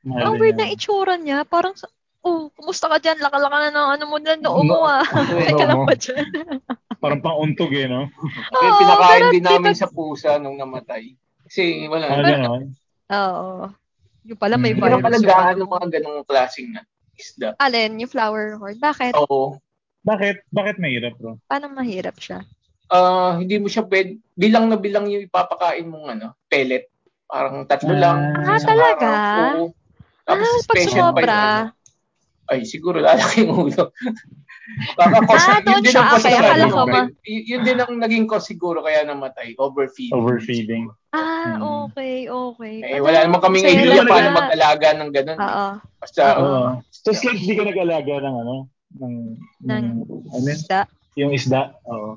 Mahal Ang weird na itsura niya. Parang, sa- oh, kumusta ka dyan? Laka-laka na ng ano mo na noo mo ah. Teka lang pa dyan. Parang pang-untog eh, no? Kaya Oo, pinakain pero din namin dito- sa pusa nung namatay. Kasi wala. Ah, Hindi ganon. Oo. Yung pala may Hmm. virus yung palagaan ano ng mga ganong klaseng na isda. Alin, yung flower horn. Bakit? Oo. Bakit? Bakit mahirap, bro? Paano mahirap siya? Ah, hindi mo siya pwede, bilang na bilang yung ipapakain mong ano, pellet. Parang tatlo Ah. lang. Ah, isang talaga? araw. Oo. Tapos Ah, pag special pa sumobra. yung ano. Ay, siguro lalaki yung ulo. Baka cause, Ah, doon yun din siya. Okay, akala ko ma- y- yun din ang naging cause siguro kaya namatay. Overfeeding. Overfeeding. Ah, Hmm. okay, okay. Eh, wala naman kaming idea paano mag-alaga ng ganun. Oo. Basta, Oo. Oo. Tapos like, di ka nag-alaga ng ano? Ng, ng, Ng- ano? Isda. Yung isda. Oo.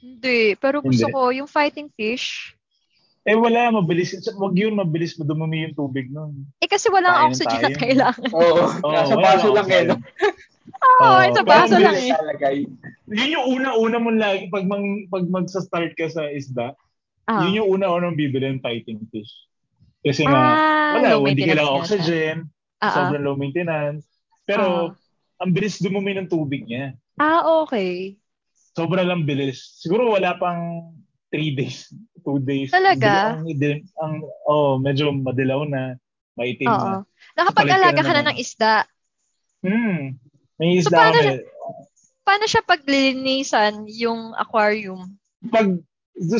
Hindi. Pero gusto Hindi. ko, yung fighting fish, Eh wala, mabilis. Wag yun, mabilis mo dumumi yung tubig nun. eh kasi walang Kain oxygen tayo. na kailangan. oo, Oo, nasa wala baso lang eh. No? Oo, Oo, sa baso ang lang eh. Lalagay. Yun yung una-una mo lagi, pag, mang, pag magsa-start ka sa isda, Ah. yun yung una-unang bibili ng fighting fish. Kasi nga, Ah, wala, hindi kailangan oxygen, ah. sobrang low maintenance. Pero, ang bilis dumumi ng tubig niya. Ah, okay. Sobrang lang bilis. Siguro wala pang 3 days, 2 days. Talaga? Ang, ang, ang oh, medyo madilaw na, maitim na. Oo. Nakapag-alaga Kapalit ka na na ng isda. Hmm. May So, isda paano kami. siya- Paano siya paglilinisan yung aquarium? Pag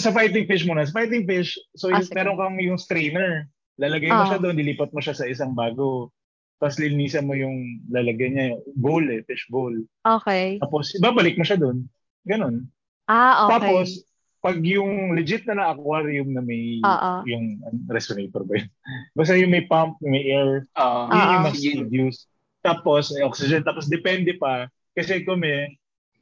sa fighting fish muna, sa fighting fish, so Ah, yung, meron kang yung strainer. Lalagay mo Ah. siya doon, dilipat mo siya sa isang bago. Tapos linisan mo yung lalagyan niya, yung bowl eh, fish bowl. Okay. Tapos ibabalik mo siya doon. Ganon. Ah, okay. Tapos, pag yung legit na na aquarium na may Oo. yung resonator ba yun? Basta yung may pump, may air, Ah, yun yung mas use. Tapos, eh, oxygen. Tapos, depende pa. Kasi kami,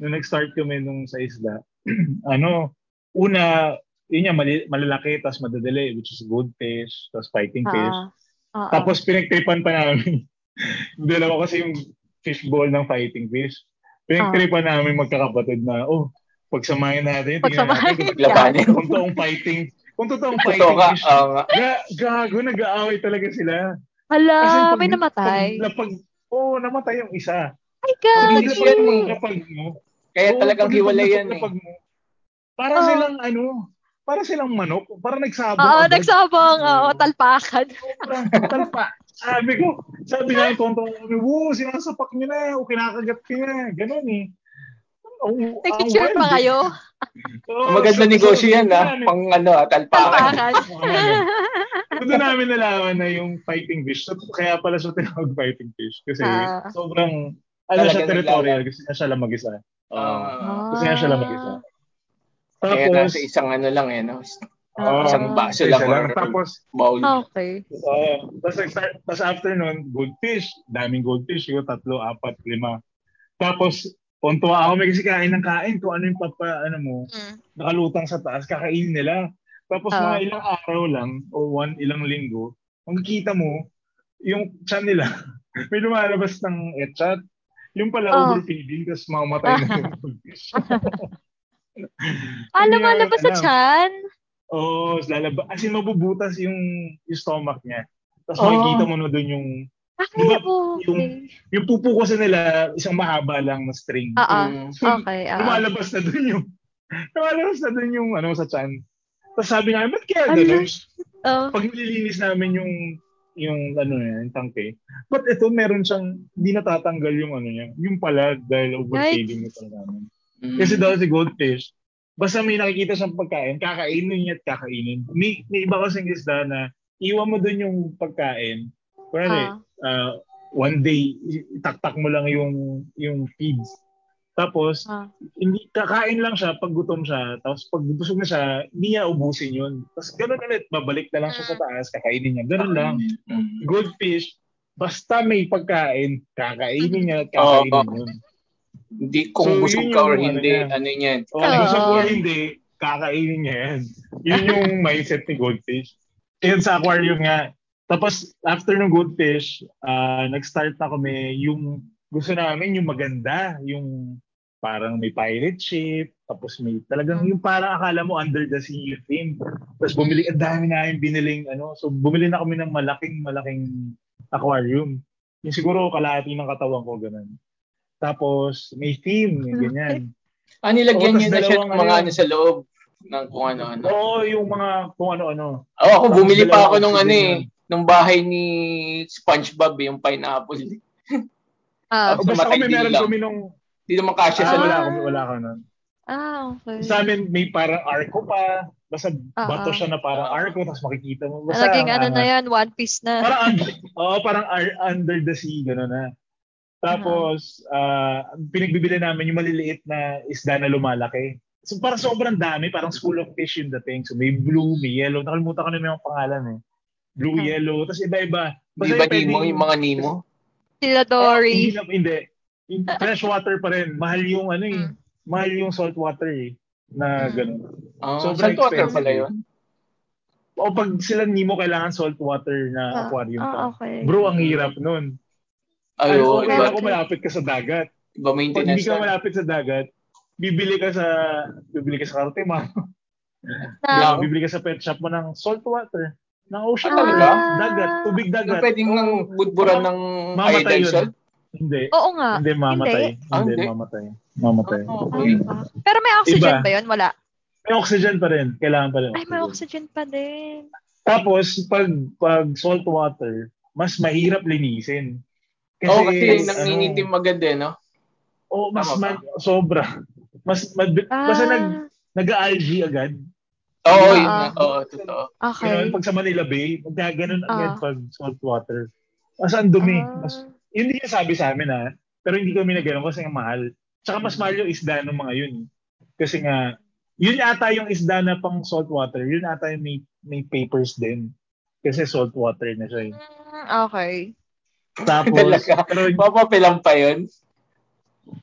nung nag-start kami nung sa isda, ano, una, yun yung mali- malalaki, tapos madadali, which is good fish, tapos fighting fish. Ah, oo. Tapos, pinagtripan pa namin. Dalawa kasi yung fish ball ng fighting fish. Pinagtripan namin magkakapatid na, oh, pagsamahin natin, tingnan Pagsamahin. natin kung, Labanin. kung totoong fighting, kung totoong Totoo fighting ka. fish. Ga- gago, nag-aaway talaga sila. Hala, Kasi pag- may namatay. Pag, lapag, oo, namatay yung isa. Ay, Pag God. Lapag yan mo, eh. lapag mo. Kaya oo, talagang pag hiwalay yan eh. mo, Para Oo. silang ano, para silang manok, para nagsabong Oo, nagsabong. Oo, talpakan. Talpa. Sabi ko, sabi nga yung tonto kami, woo, sinasapak niyo na, o kinakagat na. Ganun eh. Oh, Nag-cheer pa kayo. Maganda negosyo yan ah. Pang... Pang ano, ah, talpakan. Talpakan. Doon namin nalaman na yung fighting fish. So, kaya pala siya tinawag fighting fish. Kasi Ah. sobrang, ano siya, territorial. Gusto niya siya lang mag-isa. Oo. Ah, Gusto niya siya lang mag-isa. kaya Tapos, nasa isang ano lang eh, no? Oo, Isang baso lang or Tapos, bowl. Ah, Okay. Oo. Tapos, tapos after nun, goldfish. Daming goldfish. Yung tatlo, apat, lima. Tapos, tuntua ako may kasi kain ng kain. Kung ano yung papa, ano mo, Mm. nakalutang sa taas, kakainin nila. Tapos Ah. mga ilang araw lang, o one, ilang linggo, makikita mo, yung chan nila, may lumalabas ng etchat. Yung pala Oh. overfeeding, tapos mamamatay na yung goldfish. Ah, lumalabas sa alam. chan? Oo, oh, lalaba. As in, mabubutas yung, yung stomach niya. Tapos Oh. makikita mo na doon yung, Ay, Di ba, okay. yung pupo kasi nila, isang mahaba lang na string. Ah, ah. Mm. Okay, ah. Lumalabas na doon yung, lumalabas na doon yung, ano, sa chan. Tapos sabi namin, ba't kaya Ano? ganun? Oh. Pag nililinis namin yung, yung, ano yan, yung tangke, but ito, meron siyang, hindi natatanggal yung, ano niya, yung pala, dahil overfeeding nito namin. Mm. Kasi daw si goldfish, basta may nakikita siyang pagkain, kakainin niya at kakainin. May, may iba kasing isda na iwan mo dun yung pagkain. Kunwari, Ah. uh, one day, itaktak mo lang yung yung feeds. Tapos, Ah. hindi kakain lang siya pag gutom siya. Tapos pag busog na siya, hindi niya ubusin yun. Tapos ganun ulit, babalik na lang siya sa taas, kakainin niya. Ganun lang. Goldfish, basta may pagkain, kakainin niya at kakainin Oo. yun. Hindi kung So, busog ka or yung hindi, ano ano yan. O Oo. busog or hindi, kakainin niya yan. Yun yung mindset ni Goldfish. Yun sa aquarium nga. Tapos, after ng Goldfish, ah, nag-start na kami yung gusto namin yung maganda, yung parang may pirate ship, tapos may talagang yung parang akala mo under the sea theme. Tapos bumili, ang dami na yung biniling ano. So bumili na kami ng malaking malaking aquarium. Yung siguro kalahati ng katawan ko ganun. Tapos may theme, yung ganyan. Ah, nilagyan niyo na siya ng mga ano sa loob ng kung ano-ano. Oo, yung mga kung ano-ano. Oo, ako Tapos bumili pa ako nung ano eh, nung bahay ni SpongeBob, eh, yung pineapple. Ah. Sa basta kami meron lang. kami nung Hindi naman kasya sa ah, Ah. wala loob. kami, wala ka nun. Ah, okay. Sa amin may parang arco pa. Basta Ah, bato ah. siya na parang Ah. arco tapos makikita mo. Basta Naging ano ang na yan, One Piece na. Parang under, oo, parang ar- under the sea gano'n na. Tapos ah pinagbibili namin yung maliliit na isda na lumalaki. So parang sobrang dami, parang school of fish yung dating. So may blue, may yellow. Nakalimutan ko na yung pangalan eh. Blue, Ah. yellow, tapos iba-iba. Di ba yung Nemo, yung mga Nemo? Sila Oh, Dory. hindi, hindi. Yung fresh water pa rin. Mahal yung ano eh. Mm. Mahal yung salt water eh. Na Mm. gano'n. Ah, Sobrang saltwater expensive pala yun. O pag sila Nemo kailangan salt water na Ah, aquarium ah, pa. okay. Bro, ang hirap nun. Ay, Ano, iba, ko malapit ka sa dagat. iba Pag maintenance hindi ka malapit sa dagat, bibili ka sa bibili ka sa Cartema. Na, bibili ka sa pet shop mo ng salt water. Ng ocean Ah, talaga? Dagat, tubig Yung dagat. pwedeng Oo. nang budburan ng Mamatay yun. salt? Hindi. oo nga. Hindi mamatay. Ah, Hindi, hindi? mamatay. Mamatay. Ah, okay. Pero may oxygen Iba. ba yun? Wala. May oxygen pa rin. Kailangan pa rin Ay, may oxygen. oxygen pa din. Tapos, pag, pag salt water, mas mahirap linisin. Oo, kasi ano, nangingitim agad eh, no? Oh, mas Tama sobra. Mas mad- basta nag Ah, nag-algae agad. Oo, Ah, yun ah. nga. Oo, totoo. okay. Ganun, pag sa Manila Bay, magkaganon agad Ah. pag salt water. Mas ang dumi. Ah. Mas, yun hindi niya sabi sa amin ha. Pero hindi kami na ganun kasi nga mahal. Tsaka mas mahal yung isda ng mga yun. Kasi nga, yun ata yung isda na pang salt water. Yun ata yung may, may papers din. Kasi salt water na siya. eh. Mm, okay. Tapos, Talaga? Papapilang pa yun?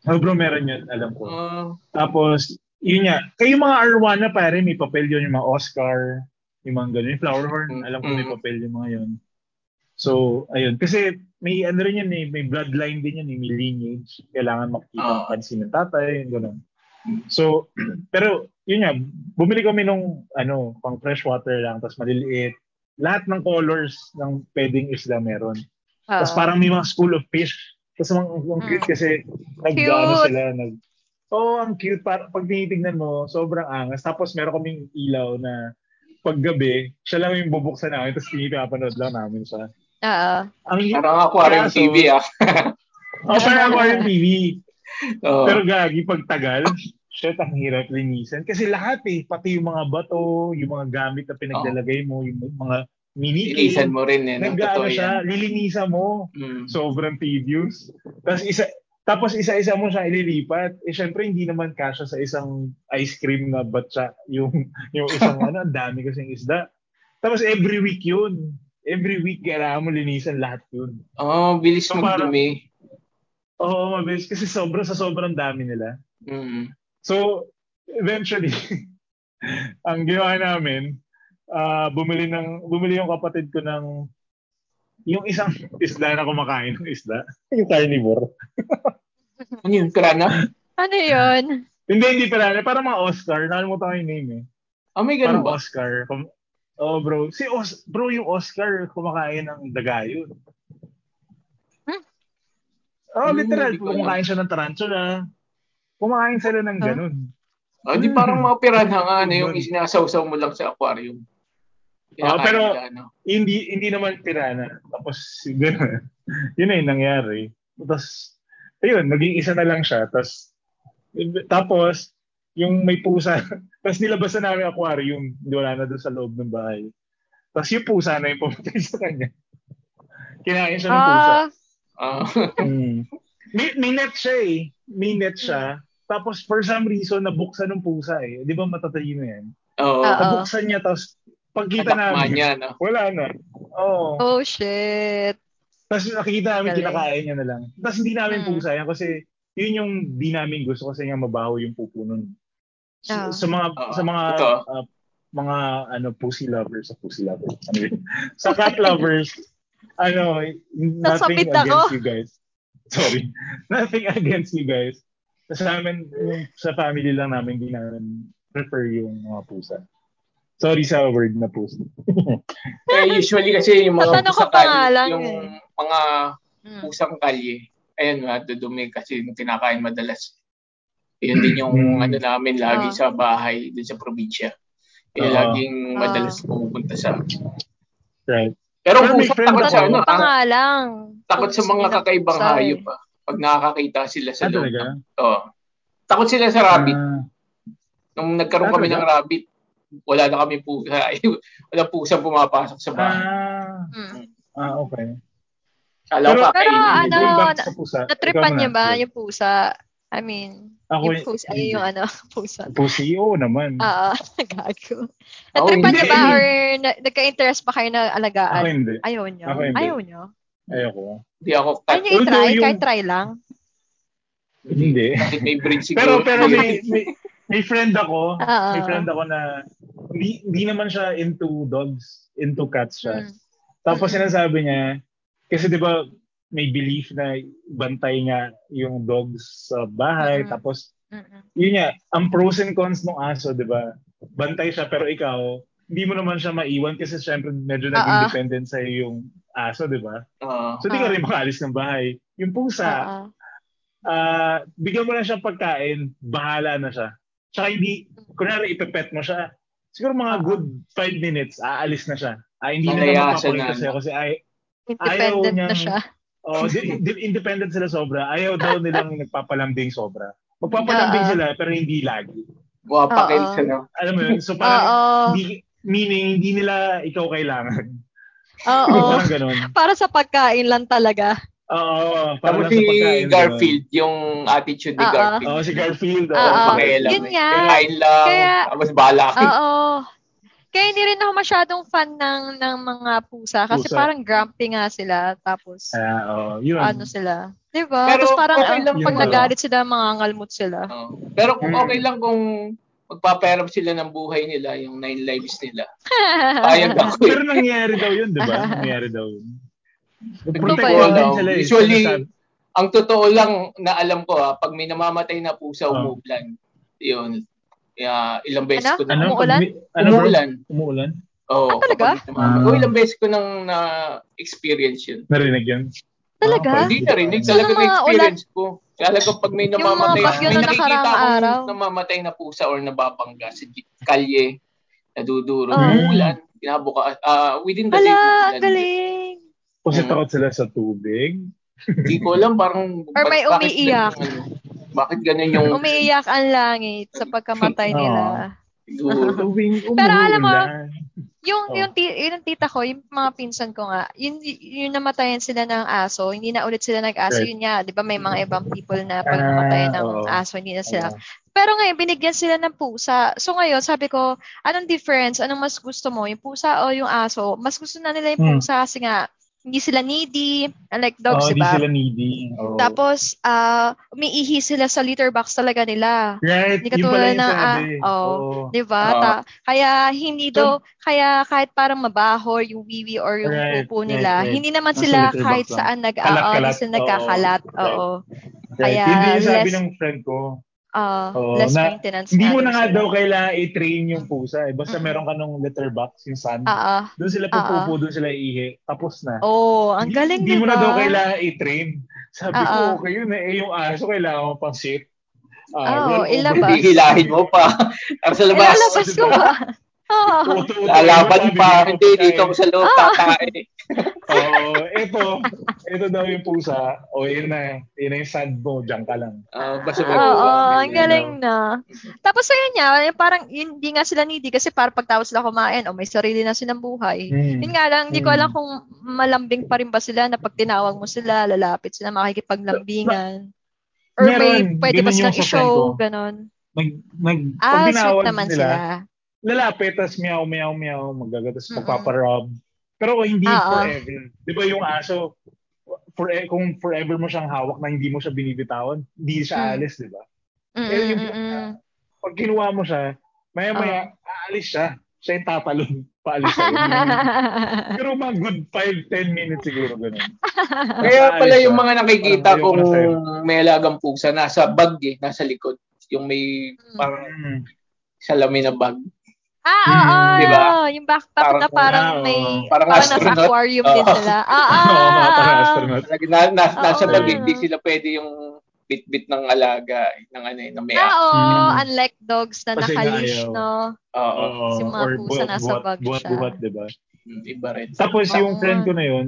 bro, meron yun, alam ko. Ah, Tapos, yun nga, kayo mga arwana pare, may papel yun, yung mga Oscar, yung mga ganun, yung flower horn, Mm, alam ko may mm. papel yung mga yun. So, ayun. Kasi may ano rin eh, may bloodline din eh, may lineage. Kailangan makikita Ah. ang pansin ng tatay, gano'n. So, pero yun nga, bumili kami nung ano, pang freshwater lang, tapos maliliit. Lahat ng colors ng pwedeng isla meron. Tapos Ah. parang may mga school of fish. Tapos ang, ang cute Mm. kasi nag Cute. ano sila nag Oh, ang cute. Para, pag tinitignan mo, sobrang angas. Tapos meron kaming ilaw na paggabi, siya lang yung bubuksan namin, tapos pinapanood lang namin siya. Ah, Ang parang aquarium Kaso- TV ah. Oh, parang aquarium TV. Oo. Pero gagi, pag tagal, shit, ang hirap linisan. Kasi lahat eh, pati yung mga bato, yung mga gamit na pinaglalagay mo, yung mga mini Ilisan mo rin eh. no? Nag-ano siya, lilinisan mo. Mm. Sobrang tedious. Tapos isa, Tapos isa-isa mo siya ililipat. Eh syempre hindi naman kasya sa isang ice cream na batsa yung yung isang ano, ang dami kasing isda. Tapos every week yun. Every week kailangan mo linisan lahat yun. Oh, bilis So, magdumi. Oo, mabilis kasi sobra sa sobrang dami nila. Mm. So, eventually, ang ginawa namin, ah bumili ng bumili yung kapatid ko ng yung isang isda na kumakain ng isda, yung carnivore. Ano yun, krana? Ano yun? Hindi, hindi pala. Parang mga Oscar. Nakalimutan ko yung name eh. Ah, may Parang ganun ba? Oscar. Kum- oh, bro. Si Os bro, yung Oscar kumakain ng daga yun. Hmm? Oh, Hmm, literal. alam. Kumakain siya ng tarantula. Kumakain sila ng Huh? ganun. Ah, di parang mga piranha nga, ano, yung isinasawsaw mo lang sa aquarium. Ah, Kinakain pero- nila, ano. Hindi hindi naman pirana. Tapos, gano'n. yun na yung nangyari. Tapos, ayun, naging isa na lang siya. Tapos, tapos, yung may pusa, tapos nilabasan namin yung aquarium, hindi wala na doon sa loob ng bahay. Tapos yung pusa na yung pumatay sa kanya. Kinain siya ng pusa. Ah, Ah, Mm. May, may net siya eh. May net siya. Tapos for some reason, nabuksan ng pusa eh. Di ba matatalino yan? Oo. Oo. Nabuksan niya, tapos pagkita namin, niya, no? wala na. Oo. oh, shit. Tapos nakikita namin, Galing. kinakain niya na lang. Tapos hindi namin Mm. pusa yan kasi yun yung di namin gusto kasi nga mabaho yung pupo nun. Sa, Ah. sa mga Oo. sa mga Ito. uh, mga ano pussy lovers sa pussy lovers. Ano sa cat lovers, ano, nothing Nasabit ako. against you guys. Sorry. nothing against you guys. Sa amin, yung sa family lang namin, hindi namin prefer yung mga pusa. Sorry sa word na pusa. Eh, usually kasi yung mga ko pusang pa kalye, yung eh. mga Mm. pusang kalye, ayun nga, dudumi kasi yung kinakain madalas. Yun din yung Mm. ano namin lagi Ah. sa bahay, din sa probinsya. Yung Oo. laging Ah. madalas pumupunta sa... Right. Pero Pero pusa, takot ako. sa ano, pa ah, nga lang. takot sa mga kakaibang eh. hayop ah. Pag nakakakita sila sa Ah, loob. Oo. Takot sila sa rabbit. Ah, Nung nagkaroon Ah, kami ng rabbit, wala na kami pusa. Wala pusang pumapasok sa bahay. ah, Mm. ah, okay. Alam Pero- ko Pero ano, pusa. Natripan niya ba yung pusa? I mean, Ako, yung pusa, ay yung ano, pusa. Pussy, oo naman. Oo, gago. Ako Natripan niya ba or na, nagka-interest pa kayo na Ako alagaan? hindi. Ayaw niyo? Ako hindi. Ayaw niyo? Ayoko. Hindi ako Ayaw niyo i-try? yung- Kahit try lang? Hindi. may breed pero siguro. pero may, may, may friend ako, Oo. may friend ako na hindi, hindi naman siya into dogs, into cats siya. Mm. Tapos sinasabi niya, kasi di ba may belief na bantay nga yung dogs sa bahay. Mm-mm. Tapos, Mm-mm. yun nga, ang pros and cons ng aso, di ba? Bantay siya, pero ikaw, hindi mo naman siya maiwan kasi syempre medyo naging Oo. dependent sa yung aso, di ba? So, di ka Ah. rin makaalis ng bahay. Yung pusa, Oo. ah bigyan mo lang siya pagkain, bahala na siya. Tsaka hindi, kunwari ipepet mo siya, siguro mga Oo. good five minutes, aalis na siya. Ah, hindi na naman na, papakita sa'yo kasi ay, Independent na niyang- siya. oh, di, di- independent sila sobra. Ayaw daw nilang nagpapalambing sobra. Magpapalambing Oo. sila pero hindi lagi. Wapakil ka na. Alam mo yun? So parang, Oo. hindi, meaning, hindi nila ikaw kailangan. Oo. parang ganun. Para sa pagkain lang talaga. Oo, lang si pagkain. Garfield, yung attitude ni Oo. Garfield. Oo, si Garfield. Oo. oo. Pakialam Yun eh. nga. Kain lang, Kaya- tapos bala ka. Oo. Kaya hindi rin ako masyadong fan ng ng mga pusa kasi Pusa. parang grumpy nga sila tapos Ah, oo, yun. ano sila. 'Di ba? Pero Tapos parang okay ang- lang pag yun. nagalit sila mga ngalmot sila. Oo. Pero kung Mm. okay lang kung magpapairap sila ng buhay nila, yung nine lives nila. Payag ako eh. Pero nangyayari daw yun, di ba? Nangyayari daw yun. Alam. sila eh. Usually, ang totoo lang na alam ko ha, pag may namamatay na pusa, Oo. umuulan. Yun. Kaya ilang beses Ano? ko na. ano? Umuulan? Ano? Umuulan. Umuulan? Oo. Ah, talaga? Ah. Oo, ilang beses ko nang na-experience yun. Narinig yun? Talaga? Ah, Hindi na rinig. So, Talaga na-experience ko. Talaga pag may namamatay, may na nakikita akong namamatay na pusa or nababangga sa kalye, naduduro, Oh. umuulan, kinabuka, ah within the day, Ala, ang umuulan. galing. Kasi Mm. takot sila sa tubig. Hindi ko alam, parang, Or may bakit umiiyak. ganun, ano, bakit ganun yung, Umiiyak ang langit sa pagkamatay nila. siguro, Pero alam mo. Yung, Oh. yung, ti- yung tita ko, yung mga pinsan ko nga, yun, yun namatayan sila ng aso, hindi na ulit sila nag-aso. Right. Yun nga, di ba may mga ibang people na pag namatayan ng oo. aso, hindi na sila. Oo. Pero ngayon, binigyan sila ng pusa. So ngayon, sabi ko, anong difference? Anong mas gusto mo? Yung pusa o yung aso? Mas gusto na nila yung Hmm. pusa kasi nga, hindi sila needy, unlike dogs, di di ba? sila needy. Oo. Tapos, ah, umiihi sila sa litter box talaga nila. right, Hindi katulad yung ng, sabi. ah, oo. Oo. Di ba? Oo. Ta- kaya hindi So- daw, kaya kahit parang mabaho yung wiwi or yung Right, pupo right, nila, right. hindi naman Nasa sila box kahit saan nag, Kalat, oo, hindi kalat. sila nagkakalat. Oo. Oo. Right. Kaya Hindi yung sabi less- ng friend ko. Ah, Oo, less na- maintenance Hindi mo na nga sila. daw kailangan i-train yung pusa. Eh. Basta Mm-mm. meron ka nung litter box, yung sand. Oo. Doon sila pupupo, doon sila iihi. Tapos na. Oh, ang Hindi- galing, Hindi di mo na daw kailangan i-train. Sabi ko, Oo. okay yun eh. Eh, yung aso, kailangan mo pang sit. Oo, well over. ilabas. Hihilahin mo pa. Tapos sa labas. Ilalabas ko diba? ba? Oo. Tutu- Lalaban pa. Hindi, dito ako sa loob Ah. kakain. Oo, ito, ito daw yung pusa. O, yun na. Yun na yung sand mo. Diyan ka lang. Ah, basta Oo, mag- ang galing na. Tapos ayun niya, parang hindi nga sila needy kasi para pagtapos sila kumain o may sarili na silang buhay. Hmm. Yun nga lang, hindi ko Mm. alam kung malambing pa rin ba sila na pag tinawag mo sila, lalapit sila, makikipaglambingan. Or may Meron, pwede ba silang sa i-show, ganon. Nag, nag, Ah, sweet naman nila, sila. Lalapit, tas meow, meow, meow, magagatas, Mm-mm. magpaparob. Pero hindi Oo. forever. Di ba yung aso, for, kung forever mo siyang hawak na hindi mo siya binibitawan, hindi siya Mm. alis, di ba? Mm, Eh, yung mm, mm. Pag kinuha mo siya, maya-maya, aalis siya. Siya yung tatalon, paalis sa'yo. Pero mga good 5-10 minutes siguro ganun. Kaya pala yung siya. mga nakikita kong may alagang pusa, nasa bag eh, nasa likod. Yung may parang Mm. salamin na bag. Ah, oo. Di ba? Yung backpack Parang- na parang Ah, oo. may, Parang parang, nasa aquarium din Oo. sila. Ah, ah, Oo, mga ah, parang ah. astronaut. Na, na, nasa Oo bag, nga, hindi sila pwede yung bit-bit ng alaga, ng ano eh, ng may Ah, oo. Mm. Unlike dogs na nakalish, no? Oo. Kasi mga Or pusa nasa buhat, bag buhat, siya. buhat, di ba? mm, iba rin. Tapos yung friend ko na yun,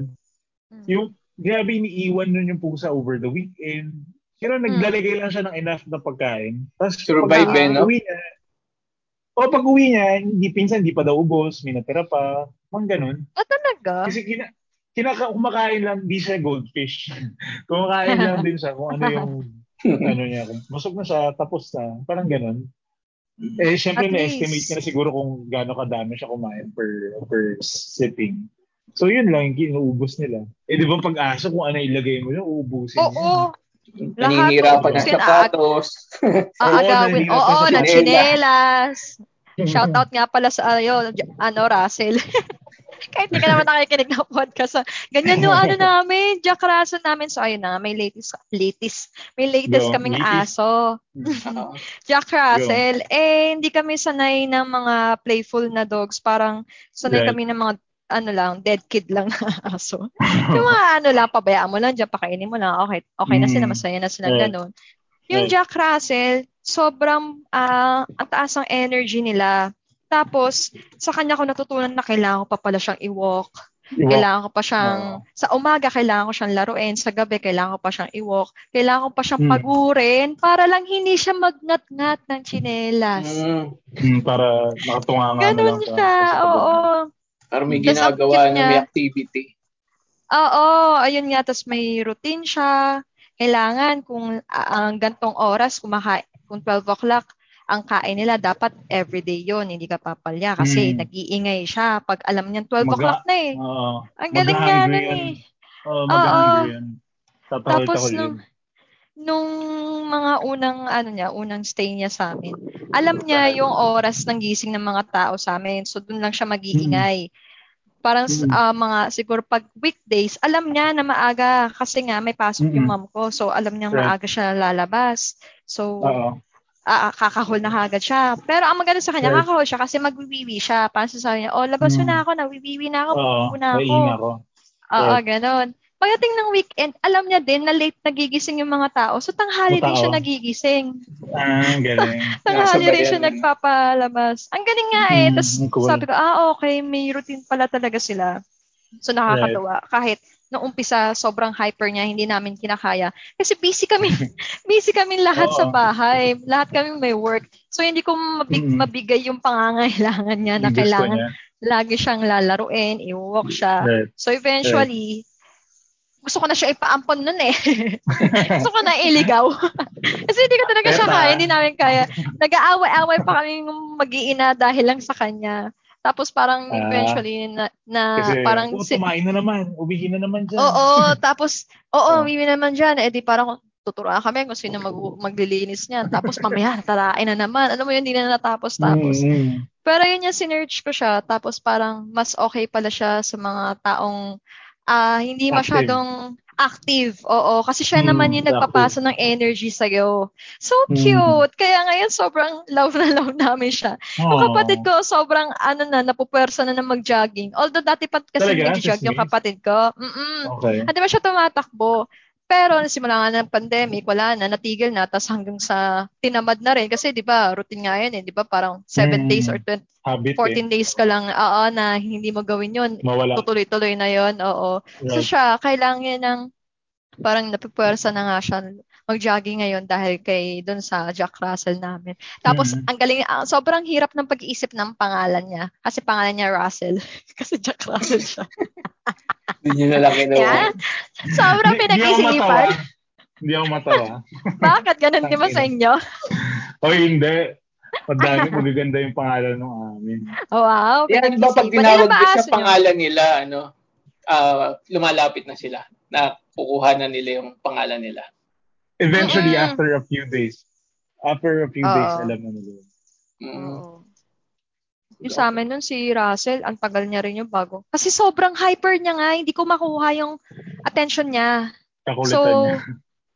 Mm. yung grabe iniiwan nun yung pusa over the weekend. Pero Hmm. naglalagay lang siya ng enough na pagkain. Tapos Survive pag eh, no? uwi niya, o pag uwi niya, hindi, pinsan hindi pa daw ubos, may natira pa, mga ganun. Ah, talaga? Kasi kina, kinaka, kumakain lang, di siya goldfish. kumakain lang din siya kung ano yung, ano niya, busog na siya, tapos na, parang ganun. Eh, syempre, At na-estimate na siguro kung gaano kadami siya kumain per, per sitting. So, yun lang, yung inuubos nila. Eh, di ba pag aso, kung ano ilagay mo yun, uubusin Oo. Lahat Naninirapan ng sapatos. Aagawin. Oo, Oo, nanilas na na sa chinelas. Shoutout nga pala sa ayo, ano, Russell. Kahit hindi ka naman nakikinig ng podcast. ah. Ganyan yung ano namin, Jack Russell namin. So, ayun na, may latest, latest, may latest Go, kaming latest. aso. Jack Russell. Eh, hindi kami sanay ng mga playful na dogs. Parang sanay Right. kami ng mga ano lang, dead kid lang na aso. yung mga ano lang, pabayaan mo lang dyan, pakainin mo lang, okay, okay na sila, Mm. masaya na sila, Right. ganun. Yung Right. Jack Russell, sobrang ah, ang taas ng energy nila. Tapos, sa kanya ko natutunan na kailangan ko pa pala siyang i-walk. Iwak. Kailangan ko pa siyang, sa umaga kailangan ko siyang laruin, sa gabi kailangan ko pa siyang i-walk, kailangan ko pa siyang Hmm. pagurin para lang hindi siya magnat-ngat ng tsinelas. Mm, Mm, para nakatunga nga Ganun lang siya, oo. Parang may Tas ginagawa na niya. may activity. Oo, ayun nga, tapos may routine siya. Kailangan kung ah, ang gantong oras, kumakain, kung 12 o'clock, ang kain nila, dapat everyday yon hindi ka papalya kasi Mm. nag-iingay siya. Pag alam niyan 12 Maga- o'clock na eh. Oo. Ang galing nga nun eh. Oo, mag-hungry yan. Tapos nung, yun. Nung mga unang, ano niya, unang stay niya sa amin, alam niya yung oras ng gising ng mga tao sa amin. So, dun lang siya mag-iingay. Parang s- Mm. ah, mga, siguro pag weekdays, alam niya na maaga kasi nga may pasok yung Mm-mm. mom ko. So, alam niya Right. maaga siya lalabas. So, ah, ah, kakahol na kagad siya. Pero ang maganda sa kanya, Right. kakahol siya kasi magwiwiwi siya. Parang sasabi niya, oh, labas Mm. na ako, nawiwiwi na ako, pupo na ako. Oo, Right. ganon. Pagdating ng weekend, alam niya din na late nagigising yung mga tao. So, tanghali Mga din siya tao. nagigising. Ah, galing. Tanghali rin siya na. nagpapalabas. Ang galing nga eh. Mm, Tapos cool. sabi ko, ah, okay, may routine pala talaga sila. So, nakakatuwa. Kahit noong umpisa, sobrang hyper niya, hindi namin kinakaya. Kasi busy kami, busy kami lahat sa bahay. Lahat kami may work. So, hindi ko mabig- Mm. mabigay yung pangangailangan niya na gusto kailangan niya. lagi siyang lalaruin, i-walk siya. Right. So eventually, gusto ko na siya ipaampon nun eh. gusto ko na iligaw. Kasi hindi ko talaga siya kaya, hindi namin kaya. Nag-aaway-aaway pa kami mag-iina dahil lang sa kanya. Tapos parang Ah. eventually na, na Kasi, parang oh, si- tumain na naman. Ubihin na naman dyan. Oo, tapos, oo, Oh. mimi naman dyan. Eh di parang tuturuan kami kung sino mag maglilinis niyan. Tapos mamaya, tarain na naman. Alam mo yun, hindi na natapos tapos. Mm, mm. Pero yun yung sinerch ko siya. Tapos parang mas okay pala siya sa mga taong ah hindi Active. masyadong active. Oo, kasi siya Mm, naman yung nagpapasa ng energy sa'yo. So Mm. cute. Kaya ngayon sobrang love na love namin siya. Yung Aw. kapatid ko, sobrang ano na, napupwersa na ng mag-jogging. Although dati pa kasi Talaga? nag-jog yung kapatid ko. Mm-mm. Okay. Hindi ba siya tumatakbo? Pero simula nga ng pandemic, wala na, natigil na, tapos hanggang sa tinamad na rin. Kasi di ba, routine nga yun eh, di ba, parang 7 Mm. days or 20, Habit 14 eh. days ka lang, oo, na hindi mo gawin yun. Mawala. Tutuloy-tuloy na yun, oo. So Right. siya, kailangan ng, parang napipwersa na nga siya mag-jogging ngayon dahil kay doon sa Jack Russell namin. Tapos, Mm. ang galing, ah, sobrang hirap ng pag-iisip ng pangalan niya. Kasi pangalan niya Russell. kasi Jack Russell siya. Yun na lang kinuha. Yan. Sobrang pinag-isipan. Hindi ako matawa. Bakit? Ganun di ba sa inyo? O hindi. Madami, magaganda yung pangalan ng amin. Oh, wow. Yan ba pag tinawag ko sa pangalan nila, ano, ah, lumalapit na sila. Na kukuha na nila yung pangalan nila. Eventually, Mm-mm. after a few days. After a few Oo. days, alam na nila. yun. Mm. Oo. Yung sa amin nun, si Russell, ang tagal niya rin yung bago. Kasi sobrang hyper niya nga, hindi ko makuha yung attention niya. Kakulitan So, niya.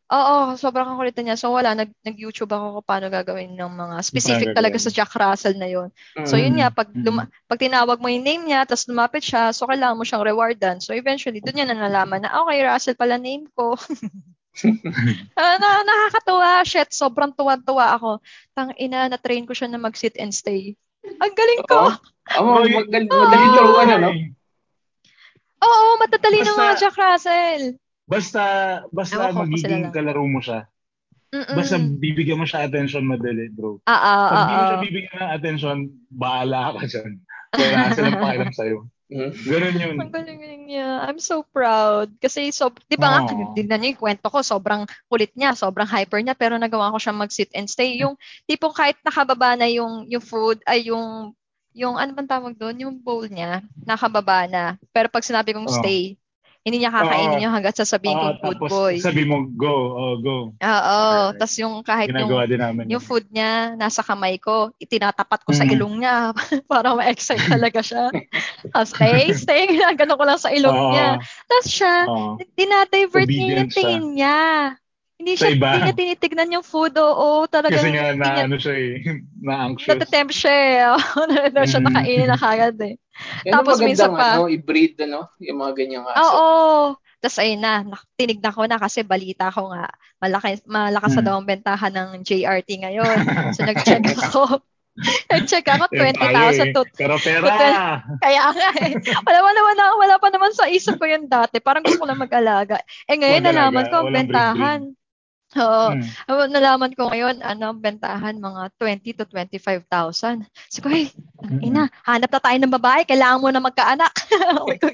oo, sobrang kakulitan niya. So, wala, nag, nag-YouTube ako kung paano gagawin ng mga specific talaga sa Jack Russell na yon. So, Mm. yun nga, pag, Mm. luma- pag tinawag mo yung name niya, tapos lumapit siya, so kailangan mo siyang rewardan. So, eventually, doon niya na nalaman na, okay, Russell pala name ko. Ah, na, nakakatuwa, shit, sobrang tuwa-tuwa ako. Tang ina, na-train ko siya na mag-sit and stay. Ang galing ko. Oo. Oh, magaling turuan, ano? Oo, matadali ng Basta- mga Jack Russell. Basta, basta Ewan magiging kalaro mo siya. Mm-mm. Basta bibigyan mo siya attention madali, bro. Ah, ah, Pag ah, mo siya ah. bibigyan ng attention, bahala ka dyan. Wala silang pakialam sa'yo. Mm. Ganun yun. Ang galing niya. I'm so proud. Kasi, so, di ba nga, Oo. tignan niyo yung kwento ko, sobrang kulit niya, sobrang hyper niya, pero nagawa ko siya mag-sit and stay. Yung, tipong kahit nakababa na yung, yung food, ay yung, yung, ano bang tawag doon? Yung bowl niya, nakababa na. Pero pag sinabi kong Oo. stay, hindi niya kakainin Oo. yung hanggat sasabihin kong food tapos boy. sabi mo, go, oh, go. Oo. Okay. Tapos yung kahit yung Ginagawa din namin. yung yun. food niya nasa kamay ko, itinatapat ko sa Mm. ilong niya para ma-excite talaga siya. Tapos stay, stay, ginagano ko lang sa ilong Oo. niya. Tapos siya, Oo. dinadivert niya yung tingin niya. Hindi Sa siya, iba. hindi niya tinitignan yung food, oo, talaga. Kasi nga na niya, ano siya eh, na-anxious. natatempt siya eh. Oo, na siya Mm. nakainin na kagad eh. Yan Tapos minsan pa- ano, i-breed, ano, yung mga ganyang aso. Oo. Tapos ayun na, tinignan ko na kasi balita ko nga, malaki, malakas na Hmm. daw ang bentahan ng JRT ngayon. So nag-check ako. nag-check ako, Yan tayo 20,000 eh. to Pero pera! Kaya nga eh. Wala, wala, wala, wala pa naman sa isip ko yun dati. Parang gusto ko lang mag-alaga. Eh ngayon, nalaman ko ang bentahan. Oo. Hmm. Oh, nalaman ko ngayon, ano, bentahan, mga 20 to 25,000. Sabi ko, hey, ina, hanap na tayo ng babae, kailangan mo na magkaanak. Sabi ko.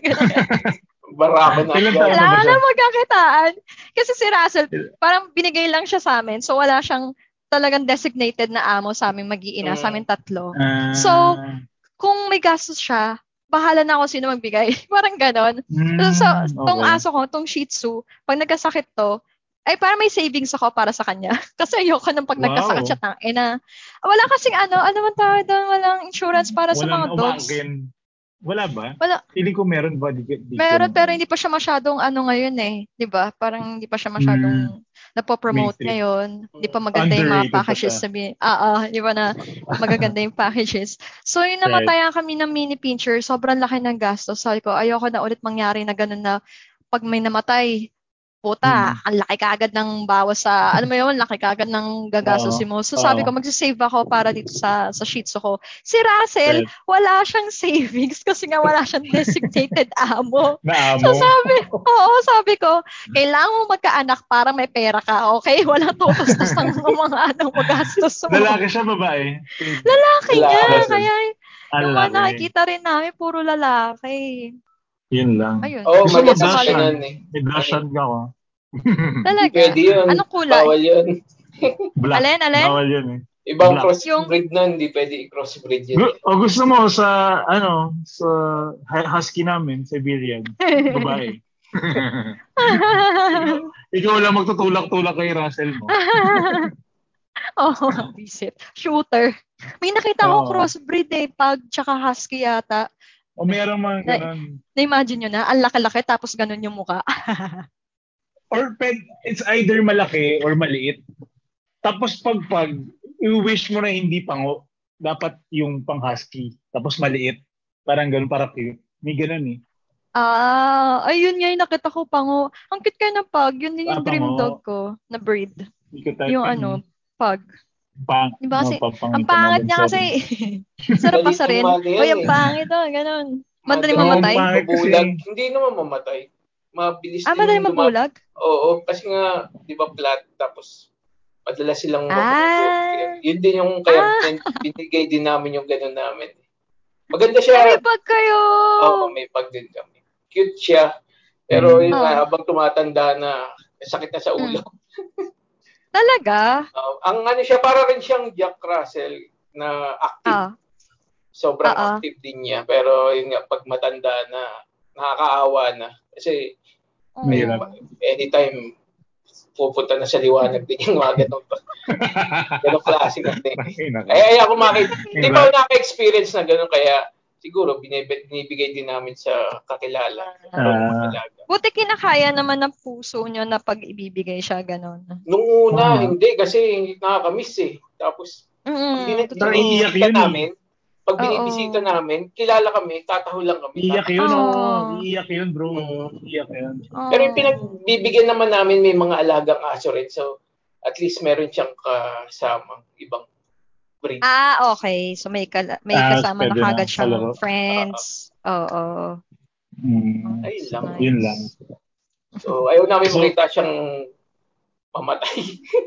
Barako na. Kailangan na magkakitaan. Kasi si Russell, parang binigay lang siya sa amin. So, wala siyang talagang designated na amo sa aming mag-iina, sa aming tatlo. Ah. So, Kung may gastos siya, bahala na ako sino magbigay. parang ganon. Hmm, So, tong okay. aso ko, tong Shih Tzu, pag nagkasakit to, ay parang may savings ako para sa kanya. Kasi ayoko nang pag Wow. nagkasakit siya, tang ina. Wala kasing ano, ano man tawag doon, walang insurance para sa mga Walang dogs. umangkin. Wala ba? Wala. Feeling ko meron ba? Di, di Meron, ko- pero hindi pa siya masyadong ano ngayon eh. 'Di ba Parang hindi pa siya masyadong napopromote Mainstream. ngayon. Hindi pa maganda yung mga pa packages sabi. Ah, ah, di ba na magaganda yung packages. So, yung Right. namatayan kami ng mini pincher, sobrang laki ng gastos. Sabi ko, ayoko na ulit mangyari na ganun na pag may namatay, puta, Hmm. ang laki kaagad ng bawas sa, ano mo yun, laki kaagad ng gagastusin mo. So, sabi ko, magsisave ako para dito sa sa Shih Tzu ko. Si Russell, wala siyang savings kasi nga wala siyang designated amo. Na So amo. sabi, oo, sabi ko, kailangan mo magkaanak para may pera ka, okay? Walang tutustos ng mga anong magastos mo. Lalaki siya, babae. Lalaki Lalaki. niya, kaya Yung mga nakikita rin namin, puro lalaki. Yun lang. Ayun. Oo, oh, Gusto mo Dashan? ganun eh. May Dashan ka ko. Talaga. Pwede yun. Anong kulay? Bawal yun. Black. Alin, alin? Bawal yun eh. Ibang Black. crossbreed nun, hindi pwede i-crossbreed yun. Gu- o gusto mo sa, ano, sa hu- husky namin, Siberian, babae. Ikaw lang magtutulak-tulak kay Russell mo. Oo, visit. Shooter. May nakita ko Oo. crossbreed eh, pag tsaka husky yata. O meron mga Na- ganun. Na-imagine nyo na, ang laki-laki tapos ganun yung muka. Or ped, it's either malaki or maliit. Tapos pag pag, i-wish mo na hindi pango, dapat yung pang husky. Tapos maliit. Parang ganun, para cute. May ganun eh. ah, ayun nga yung nakita ko pango. Ang cute kayo ng pug. Yun din yung Ah, dream pango. dog ko na breed. Yung yun. ano, pug. Pang, Diba kasi, no, Ang pang- pangit niya kasi. Sarap pa sa rin. Uy, ang eh. pangit oh, ganun. Madaling Oo, mamatay. Mabulag. Hindi naman mamatay. Mabilis Ah, lumab- mabulag? Oo, kasi nga, di ba flat, tapos madalas silang Ah. Yun din yung kaya bin- binigay din namin yung gano'n namin. Maganda siya. May pug kayo! Oo, may pag din kami. Cute siya. Pero yun Mm. nga, habang tumatanda na, may sakit na sa ulo. Talaga? Uh, ang ano siya, para rin siyang Jack Russell na active. Ah. Sobrang Oo. active din niya. Pero yun nga, pag matanda na, nakakaawa na. Kasi Oo. Mahirap. anytime pupunta na sa liwanag din yung mga ganong, ganong klase ng thing. Ay, ay ako makita. Hindi pa ako naka-experience na gano'n kaya siguro binibig, binibigay din namin sa kakilala. Ah. Alaga. Buti kinakaya naman ng puso nyo na pag ibibigay siya, ganun. Nung una, Ah. hindi kasi nakakamiss eh. Tapos, pag Mm. Parang iiyak yun eh. namin, pag binibisita namin, kilala kami, tataho lang kami. Iiyak yun, oh. Iiyak yun, bro. Iiyak yun. Oh. Pero yung pinagbibigyan naman namin may mga alagang aso rin. So, at least meron siyang kasamang ibang breed. Ah, okay. So may kala- may Ah, kasama na kagad siyang friends. Oo. Mm. Ayun lang. Nice. Yun lang. So, ayaw namin So- makita siyang mamatay.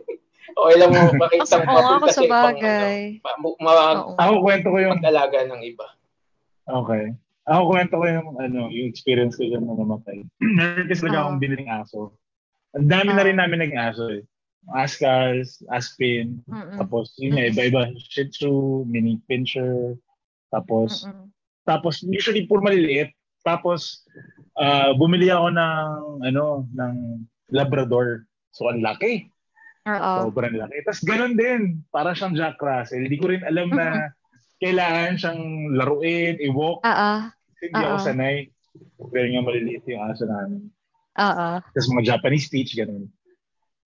okay lang mo makita nga, mapunta sa sa ibang bagay. ano, ma- ma- Oo. Ako kwento ko yung mag-alaga ng iba. Okay. Ako kwento ko yung ano, yung experience ko dyan na namatay. Meron kasi talaga akong biniling aso. Ang dami na Ah. rin namin naging aso eh. Ascals, Aspin, Mm-mm. tapos yun nga, iba-iba. Shih Tzu, Mini Pinscher, tapos, Mm-mm. tapos usually puro maliliit. Tapos, ah, bumili ako ng, ano, ng Labrador. So, ang laki. Oo. Sobrang laki. Tapos ganun din. Para siyang Jack Russell. Hindi ko rin alam na kailangan siyang laruin, i-walk. Oo. Hindi ako sanay. Pero nga maliliit yung aso namin. Oo. Tapos mga Japanese speech, ganun.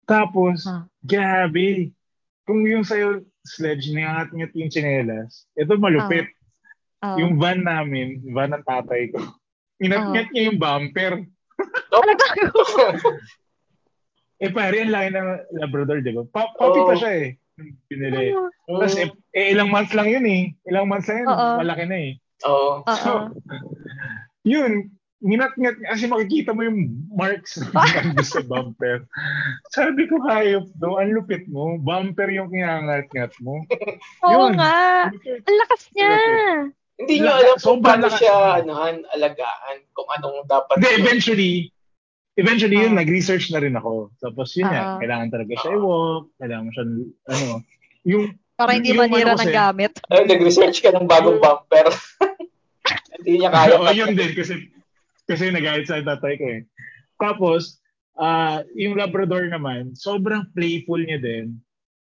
Tapos, Ah. grabe. Kung yung sa'yo, sledge, niyangat-ngat yung tsinelas, ito malupit. Oo. Yung van namin, van ng tatay ko, inat-ngat niya yung bumper. Talaga? Eh pare, ang laki ng Labrador, di ba? Pa puppy pa Oo. siya eh. Pinili. Oo. Tapos eh, eh, ilang months lang yun eh. Ilang months lang yun, Oo. malaki na eh. Oo. Oo. Yun, nginat-ngat, kasi makikita mo yung marks nandun sa bumper. Sabi ko, hayop do, ang lupit mo. Bumper yung kinangat-ngat mo. Oo Yun. nga. Lupit. Ang lakas niya. Hindi nyo Laka- alam kung paano lakas siya anuhan, alagaan, kung anong dapat. Hindi, eventually, eventually yun, Ah. nag-research na rin ako. Tapos yun Ah. nga, kailangan talaga siya Ah. i-walk, kailangan mo siya, ano, yung, Para hindi Yung manira ng gamit. Ay, nag-research ka ng bagong bumper. Hindi niya kaya. Oo, yun din, kasi, kasi nagalit sa tatay ko eh. Tapos, ah yung Labrador naman, sobrang playful niya din.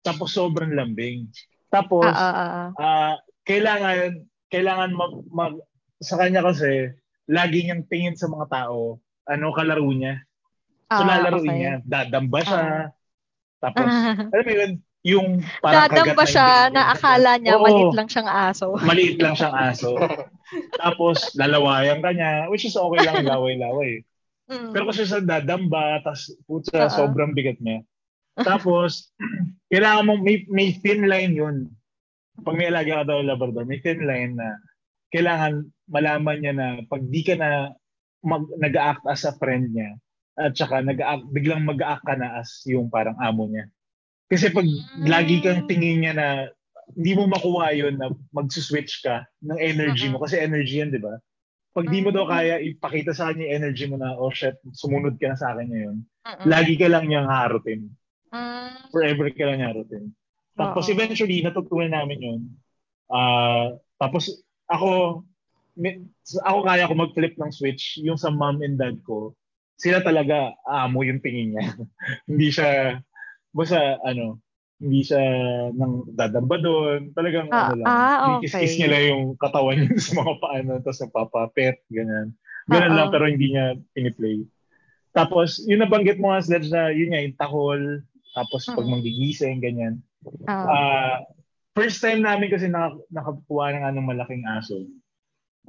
Tapos sobrang lambing. Tapos, Ah, ah, ah. ah kailangan kailangan mag, mag- sa kanya kasi lagi niyang tingin sa mga tao ano kalaro niya. So Ah, lalaruin okay. niya, dadamba siya. Ah. Tapos alam mo yun, yung parang Dadamba kagat siya na akala niya Oo. maliit lang siyang aso. Maliit lang siyang aso. Tapos lalawayan ka niya, which is okay lang laway-laway. Mm. Pero kasi sa dadamba, tapos putsa, Oo. sobrang bigat niya. Tapos, kailangan mo, may, may thin line yun. Pag may alaga ka daw Labrador, may thin line na kailangan malaman niya na pag di ka na mag, nag-act as a friend niya, at saka nag biglang mag-act ka na as yung parang amo niya. Kasi pag Mm. lagi kang tingin niya na hindi mo makuha yun na mag-switch ka ng energy mo. Kasi energy yan, di ba? Pag di mo daw kaya ipakita sa kanya yung energy mo na, oh shit, sumunod ka na sa akin ngayon. Lagi ka lang niyang harutin. Mm. Forever ka lang harutin. Tapos eventually, natutunan namin yun. Ah, tapos ako, may, ako kaya ko mag-flip ng switch. Yung sa mom and dad ko, sila talaga amo yung tingin niya. hindi siya, basta ano, hindi siya nang dadamba doon. Talagang Ah, ano lang. ah, okay. niya lang yung katawan niya sa mga paano, tapos nagpapapet, ganyan. Ganun Oo. lang, pero hindi niya piniplay. Tapos, yung nabanggit mo nga, Sledge, na yun nga, yung tahol, tapos pag manggigising, ganyan. Ah, first time namin kasi naka, nakakuha ng anong malaking aso.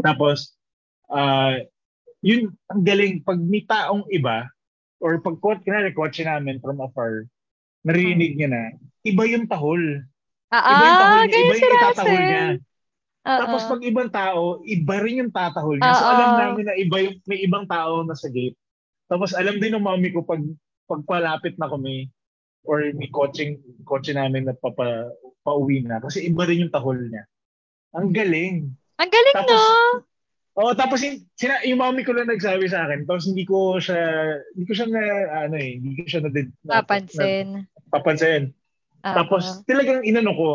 Tapos, ah, yun, ang galing, pag may taong iba, or pag, kunwari, kotse namin from afar, narinig niya na, iba yung tahol. Ah, Iba yung tahol ah, niya, iba si yung itatahol niya. Oo. Tapos pag ibang tao, iba rin yung tatahol niya. So Oo. alam namin na iba yung, may ibang tao na sa gate. Tapos alam din ng mami ko pag pagpalapit na kami or may coaching kotse namin na papa, pauwi na kasi iba rin yung tahol niya. Ang galing. Ang galing, Tapos, no? Oo, tapos yung, sina, yung mami ko lang nagsabi sa akin. Tapos hindi ko siya, hindi ko siya na, ano eh, hindi ko siya na, na, Papansin. na papansin. Oo. Tapos talagang inano ko,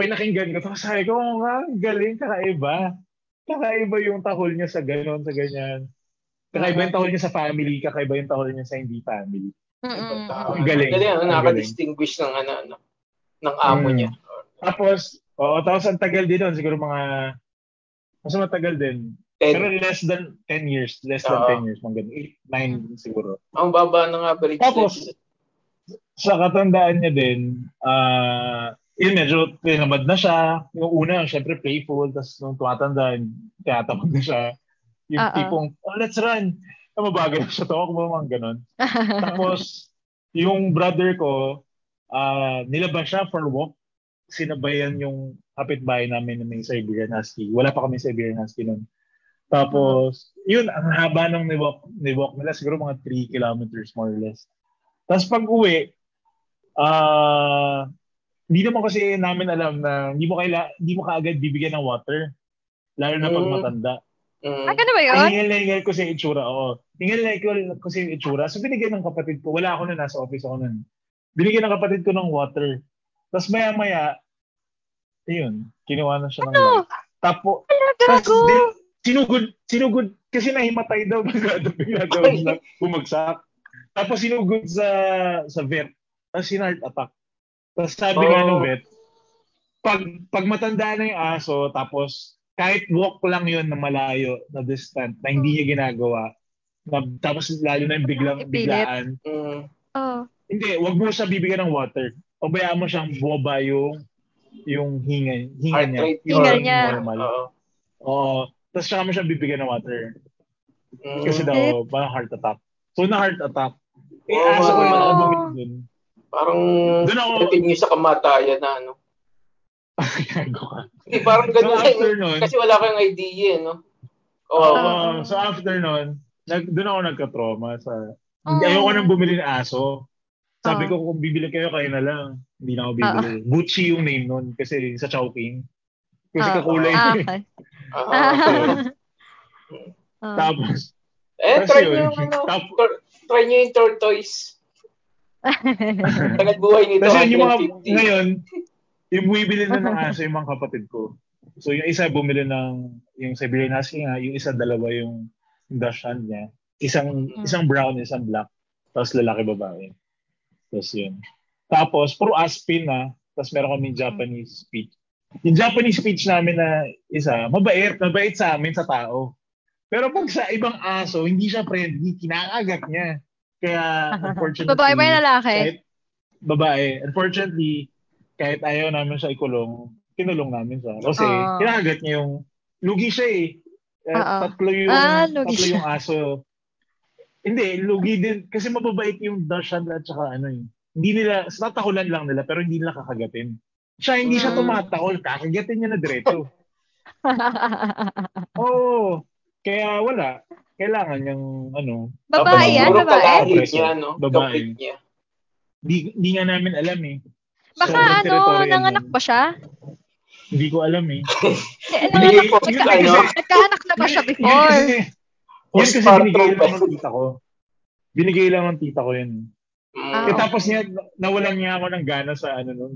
pinakinggan ko. Tapos sabi ko, oh, nga, galing, kakaiba. Kakaiba yung tahol niya sa ganon, sa ganyan. Kakaiba yung tahol niya sa family, kakaiba yung tahol niya sa hindi family. Mm-mm. Ang galing. Galing, ano, Ang nakaka-distinguish ng ano, ano, ng amo Mm. niya. Tapos, oo, tapos ang tagal din nun, siguro mga, mas matagal din. Pero Ten. less than 10 years, less than Oo. 10 years, mga ganun. 8, 9 siguro. Ang baba ng average Tapos, sa katandaan niya din, ah, yun medyo tinamad na siya. Yung una, syempre playful, tapos nung tumatanda, tinatamad na siya. Yung Oo. tipong, oh, let's run. Ah, mabagal na siya. Tawag mo mga ganun. Tapos, yung brother ko, ah, nilabas siya for walk. Sinabayan yung kapitbahay namin na may Siberian Husky. Wala pa kami Siberian Husky nun. Tapos, yun, ang haba ng niwalk, niwalk nila. Siguro mga 3 kilometers more or less. Tapos pag uwi, ah, hindi naman kasi namin alam na hindi mo kaila, hindi mo kaagad bibigyan ng water. Lalo na pag Mm. matanda. Mm. ah, ganun ba yun? Ay, hingal na hingal ko sa itsura, oo. Hingal na hingal ko sa itsura. So, binigyan ng kapatid ko. Wala ako na, nasa office ako nun. Binigyan ng kapatid ko ng water. Tapos maya-maya, ayun, kinuha na siya ng Ano? light. Tapo, Ano, tapos din, sinugod, sinugod, kasi nahimatay daw, bigla daw, na bumagsak. Tapos sinugod sa sa vet. Tapos sinart attack. Tapos sabi nga Oh. ng vet, pag, pag matanda na yung aso, tapos kahit walk lang yun na malayo, na distant, na hindi niya ginagawa, na, tapos lalo na yung biglang, biglaan, Mm. Oh. hindi, wag mo siya bibigyan ng water. O bayaan mo siyang boba yung yung hinga, hinga Heart niya. rate. Hinga niya. Normal. Oo. Oo. Tapos saka mo siya bibigyan ng water. Mm. Kasi daw, parang heart attack. So, na heart attack. Eh, Oo, aso ko yung ako bumili dun. Parang Doon ako- dating niyo sa kamatayan na ano. Gago ka. Hindi, parang So, ganun after eh. nun, Kasi wala kang idea, eh, no? Oo. Oo. so after nun, nag, doon ako nagka-trauma sa, Oh. ayoko nang bumili ng aso. Sabi Oo. ko, kung bibili kayo, kayo na lang. Hindi na ako bibili. Gucci yung name nun kasi sa Chowking. Kasi kakulay. Ah, niya. okay. Ah. Ah. Tapos, eh, try niyo yung ano, Tap- tor- try niyo yung tortoise. Tagal buhay nito, Kasi yung mga, 150. ngayon, yung bumibili na ng aso yung mga kapatid ko. So yung isa bumili ng, yung Siberian Husky nga, yung isa dalawa yung Dachshund niya. Isang, Mm. isang brown, isang black. Tapos lalaki babae. Tapos yun. Tapos, puro Aspin na. Tapos meron kami Japanese speech. Yung Japanese speech namin na isa, mabait, mabait sa amin sa tao. Pero pag sa ibang aso, hindi siya friendly, kinakagat niya. Kaya, unfortunately, Babae ba yung lalaki? kahit babae, unfortunately, kahit ayaw namin siya ikulong, kinulong namin siya. Kasi Ah. kinakagat niya yung, lugi siya eh. Oo. tatlo yung, Ah, tatlo siya. yung aso. Hindi, lugi din. Kasi mababait yung Dachshund at saka ano eh. Hindi nila, tatakulan lang nila, pero hindi nila kakagatin. Siya, hindi siya Mm. tumatakol. Kakagatin niya na diretso. Oo. Kaya wala. Kailangan yung ano, Babae yan, babae? Babae. niya, no? Babae. Niya. di, di nga namin alam eh. Baka Sobrang ano, nanganak ba siya? Hindi ko alam eh. Ko yung nagka- ano. Nagkaanak na ba siya Yun- before? Yun kasi, binigay lang ng tita ko. Binigay lang ng tita ko yun. Ah, Eh, tapos niya, nawalan niya ako ng gana sa ano nun.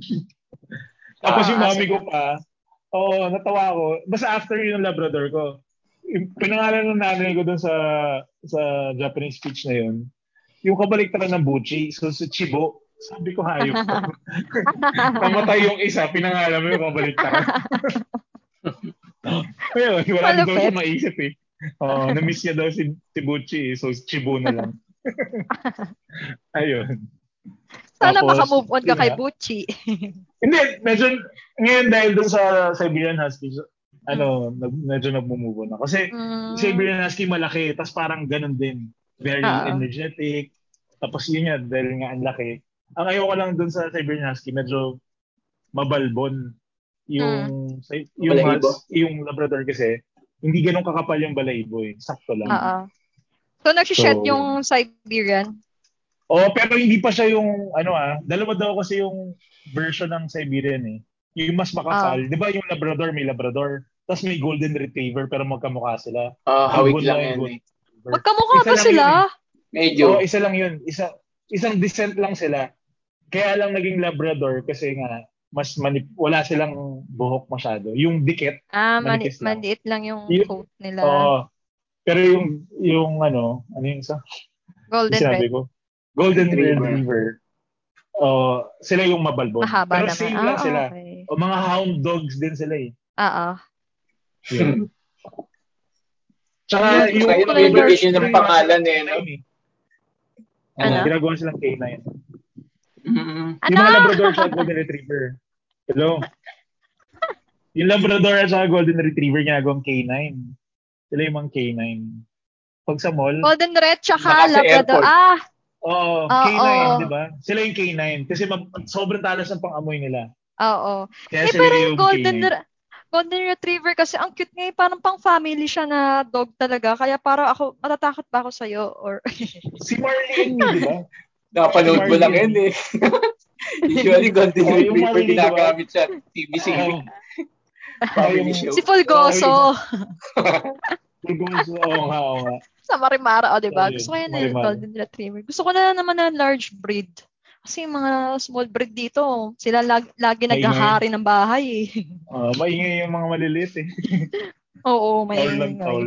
tapos Ah, yung mami sige. ko pa, oo, natawa ako. Basta after yun ng Labrador ko, pinangalan ng nanay ko dun sa sa Japanese speech na yun, yung kabaliktaran ng Buchi, so si Chibo, sabi ko hayop. Namatay yung isa, pinangalan mo yung kabaliktaran. Ayun, wala Malupit. maisip eh. Oo, na-miss niya daw si, si Buchi eh, so Chibo na lang. Ayun. Sana Tapos, makamove on ka kay. Bucci. Hindi, medyo, ngayon dahil dun sa Siberian Husky, ano, nag, medyo nagmumove on na. Kasi Mm. Siberian Husky malaki, tapos parang ganun din. Very Oo. energetic. Tapos yun yan, dahil nga ang laki. Ang ayoko lang dun sa Siberian Husky, medyo mabalbon. Yung, sa- yung, hus- yung Labrador kasi, hindi ganun kakapal yung balahibo eh. Sakto lang. Oo. So, nagsished So, yung Siberian. Oo, pero hindi pa siya yung, ano ah, dalawa daw kasi yung version ng Siberian eh. Yung mas makapal. Di ba yung Labrador, may Labrador. Tapos may Golden Retriever, pero magkamukha sila. Ah, Ang hawig good lang yan yung eh. Magkamukha Isa ba sila? yun eh. Medyo. Oo, isa lang yun. Isa, isang descent lang sila. Kaya lang naging Labrador kasi nga, mas manip, wala silang buhok masyado. Yung dikit, Ah, mani- Manipis lang. maliit lang yung Yung- coat nila. oo. Pero yung, yung ano, ano yung isa? Golden Sinabi Red. ko. Golden Retriever. Retriever. Oh, sila yung mabalbon. Mahaba Pero naman. same Ah, lang sila. okay. O mga hound dogs din sila eh. Oo. Yun. Tsaka Yun, yung kayo yung nagbibigay George nyo ng Floyd, pangalan eh, no? Ano? Ginagawa silang K9. Mm. Ano? Yung mga Labrador at Golden Retriever. Hello? yung Labrador at saka Golden Retriever ginagawang K9. Sila yung mga K9. Pag sa mall, Golden Red tsaka sa Labrador. airport. Ah, oo, Oo. K9, di ba? Sila yung K9. Kasi ma- sobrang talas ng pang-amoy nila. oo. Kaya Eh, sila pero yung Golden, K9. Re- Golden Retriever kasi ang cute nga eh, parang pang family siya na dog talaga. Kaya parang ako, matatakot ba ako sa'yo? Or, Si me, di ba? Napanood mo lang yan eh. Usually, Golden Oh, yung Retriever diba? ginagamit sa TVC. Oo. Family show. si Fulgoso. Fulgoso, oo nga, oo nga. sa Marimara, o diba? Ayun, Gusto ko yan eh. Golden Retriever. Gusto ko na naman na large breed. Kasi yung mga small breed dito, sila lagi, lagi Maingay. naghahari ng bahay eh. Ah, maingay yung mga maliliit eh. Oo, may Taul lang ingay.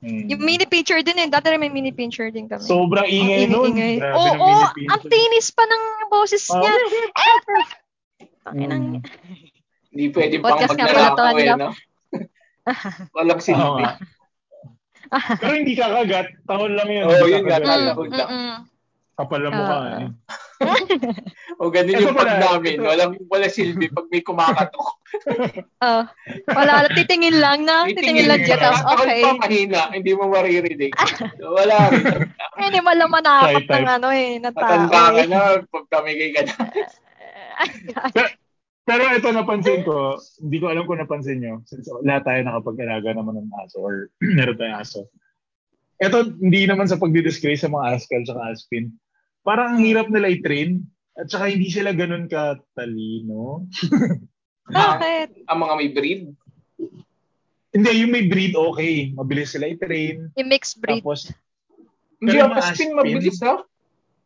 Hmm. Yung mini pincher din eh. Dati rin may mini pincher din kami. Sobrang ingay Ang nun. ingay. Oo, mini pincher. ang tinis pa ng boses Oh, niya. Hmm. Tanginang, Hindi pwede pang magnanakaw eh, no? Walang silbi. nga. Pero hindi kakagat. Tahol lang yun. Oo, Hindi yun nga. Mm, lang. mm, mm. Kapal ang mukha eh. O ganun yung pag namin. ito- Walang, walang silbi pag may kumakatok. Ah, wala, titingin lang na. Titingin lang dyan. Tapos, Kahit okay. pa mahina, hindi mo maririnig. Wala rin. Hindi mo lang manakot ng ano eh, na tao. Matanda ka na, pag tamigay ka na. Pero ito napansin ko, hindi ko alam kung napansin nyo, since lahat tayo nakapag-alaga naman ng aso or meron tayong aso. Ito, hindi naman sa pagdidisgrace sa mga Askal at Aspin. Parang ang hirap nila i-train at saka hindi sila ganun katalino. Bakit? Ang mga may breed. Hindi, yung may breed, okay. Mabilis sila i-train. Yung mixed breed. Tapos, Hindi ang Aspin mabilis ha.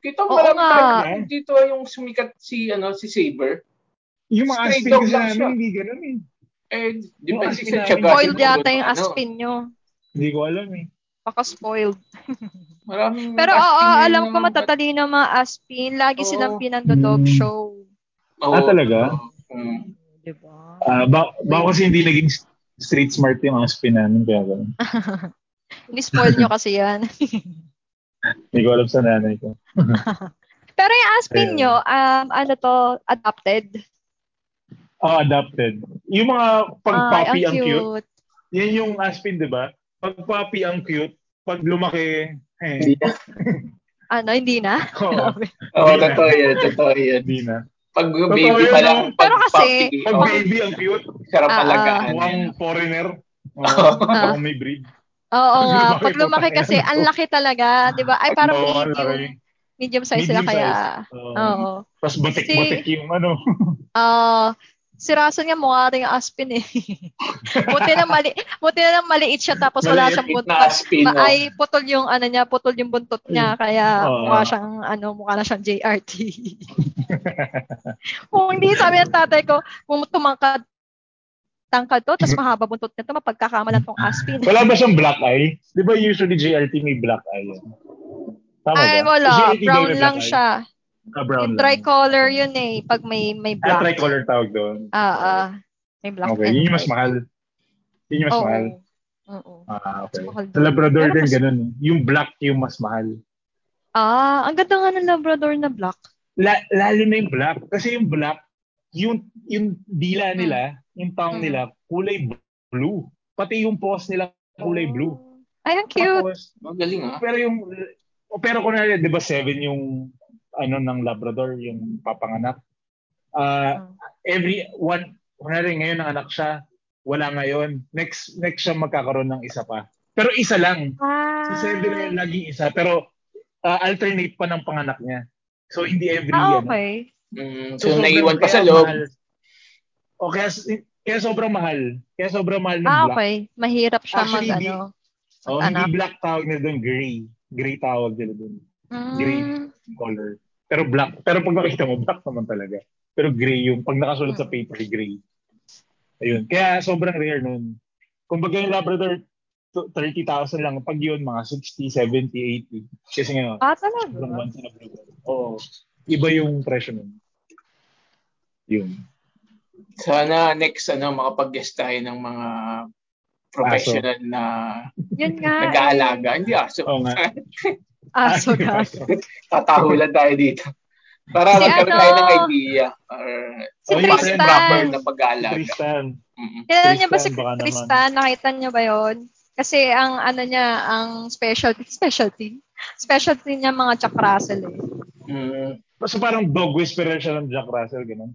Kita mo nga. tayo dito yung sumikat si ano si Saber. yung mga Straight Aspin kasi lang namin, siya. hindi ganun eh. Eh, depende sa tiyaga. Spoiled yata yung ano. aspin nyo. Hindi ko alam eh. Baka spoiled. Maraming Pero oo, yun alam ko matatalino ang mga aspin. Lagi Oo. silang pinando-dog Hmm. show. Oo. Ah, talaga? Mm. Diba? Ah, ba, ba kasi hindi naging street smart yung Aspin namin kaya ganun. Ni-spoil nyo kasi yan. Hindi ko alam sa nanay ko. Pero yung aspin Ayun. nyo, um, ano to, adopted. Oh, adopted. Yung mga pag Ay, ang ang cute. cute. Yan yung Aspin, di ba? Pag puppy ang cute, pag lumaki, eh, Hindi na. Ano, hindi na? Oo. Oo, Hindi na. totoo yan, totoo yan. hindi na. Pag Totoo baby yun, pa no? lang, pag Pero kasi- puppy, Pag oh, baby ang cute, sarap Ah, ah. alagaan. mukhang foreigner. Oh, Ah. mukhang may breed. Oo nga. Lumaki Pag lumaki tayo. kasi, ang laki talaga. Di ba? Ay, parang Oo, ang medium. laki. Medium size sila Medium kaya. size. Oo. Oo. Tapos batik-batik yung ano. Ah, Si Russell nga mukha rin aspin eh. buti na mali buti na lang maliit siya tapos wala siyang buntot. aspin, Ma- ay putol yung ano niya, putol yung buntot niya kaya Oo. mukha siyang ano, mukha na siyang JRT. kung hindi sabi ng tatay ko, kung tumangkad tangkad to, tapos mahaba buntot nito, mapagkakamalan tong aspin. Wala ba siyang black eye? Di ba usually JRT may black eye? Tama Ay, ba? wala. Brown lang eye? siya. Ah, brown Yung lang. tricolor yun eh, pag may may Ah, black. tricolor tawag doon. Ah, ah. May black Okay, yun yung mas mahal. Yun yung mas Oo. mahal. Oo. Ah, okay. Sa. Labrador din mas- ganun. Yung black yung mas mahal. Ah, ang ganda nga ng Labrador na black. La- lalo na yung black. Kasi yung black, yung, yung dila nila, yung tongue Hmm. nila, kulay blue. Pati yung paws nila, kulay blue. Ay, ang cute. Tapos, Magaling ah. pero yung, o pero kunwari, di ba seven yung, ano, ng Labrador, yung papanganak. Ah, Hmm. every one, kunwari ngayon ang anak siya, wala ngayon. Next, next siya magkakaroon ng isa pa. Pero isa lang. Ah. Si Seven na yung laging isa. Pero ah, alternate pa ng panganak niya. So, hindi every Ah, ano. okay. Mm, so, sobrang- naiwan pa sa loob. mahal. O kaya, kaya sobrang mahal. Kaya sobrang mahal ng Ah, black. okay. Mahirap siya Actually, mag, di- ano. Oh, anak. hindi black tawag nila doon, gray. Gray tawag nila doon. Mm, Color. Pero black. Pero pag makita mo, black naman talaga. Pero gray yung, pag nakasulat sa paper, gray. Ayun. Kaya sobrang rare nun. Kung baga yung Labrador, to- 30,000 lang. Pag yun, mga 60, 70, 80. Kasi nga, ah, sobrang talaga. one sa Labrador. Oo. Iba yung presyo nun. Yun. Sana next ano makapag-guest tayo ng mga professional na Yun nga. eh. nag-aalaga. Hindi aso. Oo nga. Aso ka. Tatahulan tayo dito. Para Si magkaroon ano, tayo ng idea. Or, Si Oh, Tristan. proper na Si pag-aalaga. Tristan. Mm-mm. Kilala niyo ba si Tristan? Nakita niyo ba yon? Kasi ang ano niya, ang specialty, specialty, specialty niya mga Jack Russell eh. Mm. So parang dog whisperer siya ng Jack Russell, ganun.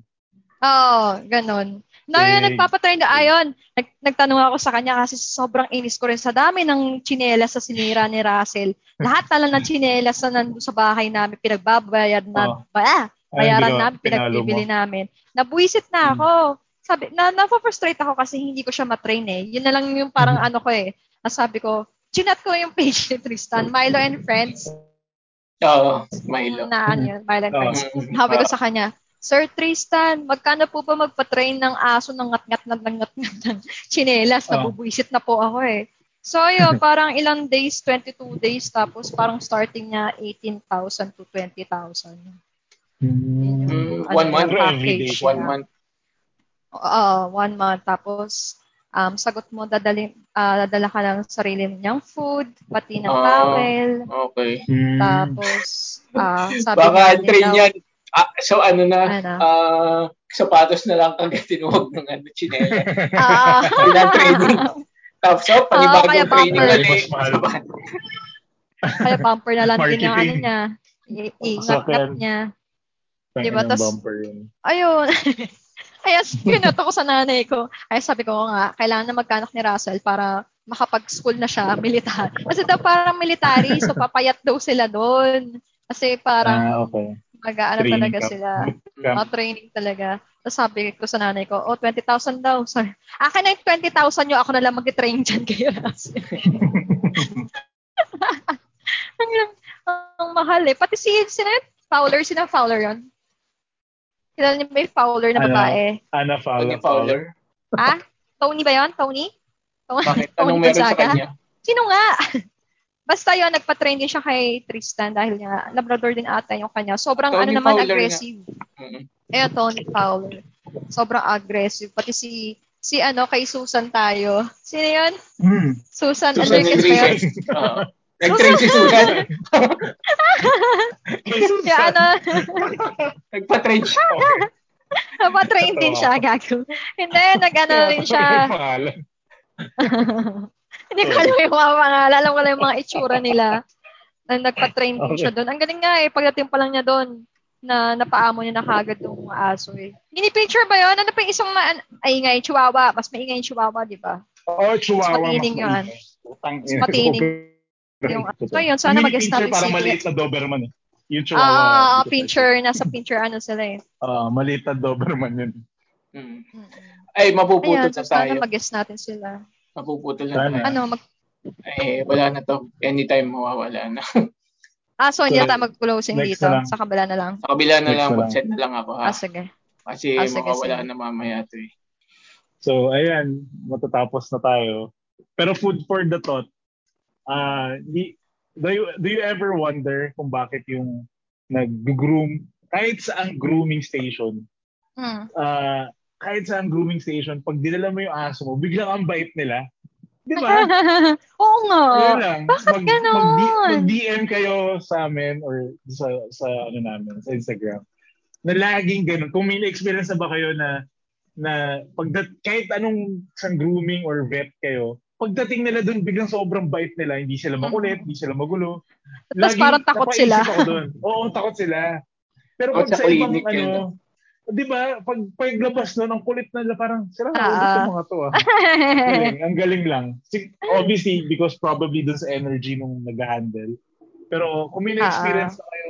Oo, ganun. Na yun, Big. nagpapatrain na, ayon, nag, nagtanong ako sa kanya kasi sobrang inis ko rin sa dami ng tsinelas sa sinira ni Russell. Lahat na lang ng tsinelas na nandun sa bahay namin, pinagbabayad na, Oo. ba, Ay, bayaran ka- namin, pinagbibili mo. namin. Nabuisit na ako. Sabi, na, na-frustrate ako kasi hindi ko siya matrain eh. Yun na lang yung parang ano ko eh. Nasabi ko, chinat ko yung page ni Tristan, Milo and Friends. Oo, Milo. Na ano yun, Milo and Oo. Friends. Sabi ko sa kanya, Sir Tristan, magkano po ba magpa-train ng aso ng ngat-ngat na ngat-ngat ng chinelas? Oh. Nabubuisit na po ako eh. So yun, parang ilang days, 22 days, tapos parang starting niya 18,000 to 20,000. Yun yung, Mm, ano, one month every day? One month. Oo, one month. Tapos, um, sagot mo, dadali, ah, dadala ka ng sarili niyang food, pati ng Ah. towel. Okay. Hmm. Tapos, ah, sabi Baka train yan. Ah, so ano na, Ano? ah, sapatos na lang kagatin huwag ng ano, chinela. ah, Ilang training. Tapos, oh, panibagong kaya training. Mas mahal. kaya bumper na lang din yung ano niya. I- Sakyan. Ingat-ngat niya. Tangin Diba? yun. Ayun. Kaya pinuto ko sa nanay ko. Ay sabi ko nga, kailangan na magkanak ni Russell para makapag-school na siya, militar. Kasi daw parang military, so papayat daw sila doon. Kasi parang Ah, okay. Mag-aano Training talaga camp. sila. Camp. Oh, training talaga. Tapos sabi ko sa nanay ko, oh, 20,000 daw. Sorry. Akin na yung 20,000 nyo, ako na lang mag-train dyan kay Russell. ang, ang mahal eh. Pati si, sino yun? Fowler, sino Fowler yun? Kilala niyo yung Fowler na Ano? babae? Ana Tony Fowler. Fowler. Ha? Tony ba yun? Tony? Tony, Bakit? Tony Anong meron sa Gonzaga? kanya? Sino nga? Basta yun, nagpa-train din siya kay Tristan dahil nga Labrador din ata yung kanya. Sobrang Tony ano naman, Fowler aggressive. Mm. Ayun, Tony Fowler. Sobrang aggressive. Pati si, si ano, kay Susan tayo. Sino yun? Hmm. Susan, Susan Enriquez ba. Oo. Nag-train si Susan. Kaya ano, Nagpa-train siya. napatrain din siya, gago. Hindi, nag-ano rin siya. Hindi ko alam yung mga pangalan. Alam ko lang yung mga itsura nila. Na nagpa-train Okay. siya doon. Ang galing nga eh. Pagdating pa lang niya doon, na napaamo niya na kagad yung aso eh. Gini-picture ba yun? Ano pa yung isang ma- ay ingay, chihuahua. Mas maingay yung chihuahua, di ba? Oh, Chihuahua. Mas matining mas yun. Mas matining. Yung, so yun, sana Hindi mag-establish pincher para maliit na Doberman eh. Yung Ah, Chihuahua. ah, sa- pincher. Nasa pincher ano sila eh. Ah, maliit na Doberman yun. Mm. Mm-mm. Ay, mapuputol Ayan, na so sana tayo. mag-guess natin sila. Mapuputol na Sana. Ano, mag... Eh, wala na to. Anytime mawawala na. Ah, so hindi So, na tayo mag-closing dito. na lang. Sa kabila na lang. Sa kabila na Next lang, mag-set na lang ako ha. Ah, sige. Kasi Ah, sige, mawawala sige. na mamaya to eh. So, ayan, matatapos na tayo. Pero food for the thought, ah, di, do, you, do you ever wonder kung bakit yung nag-groom, kahit sa ang grooming station, Hmm. ah, kahit sa grooming station, pag dinala mo yung aso mo, biglang ang bait nila. Di ba? Oo nga. Yun lang. Bakit ganon? Mag, DM kayo sa amin or sa, sa ano namin, sa Instagram. Na laging ganun. Kung may experience na ba kayo na na pagdat kahit anong sang grooming or vet kayo, pagdating nila doon biglang sobrang bait nila, hindi sila makulit, hindi sila magulo. Tapos parang takot sila. Ako. Oo, takot sila. Pero pag sa sa ibang ano, di ba, pag paglabas noon, ang kulit na nila, parang, sila Ah. ulit ang mga to ah. galing, ang galing lang. Obviously, because probably dun sa energy nung nag-handle. Pero kung may Ah. na-experience na kayo,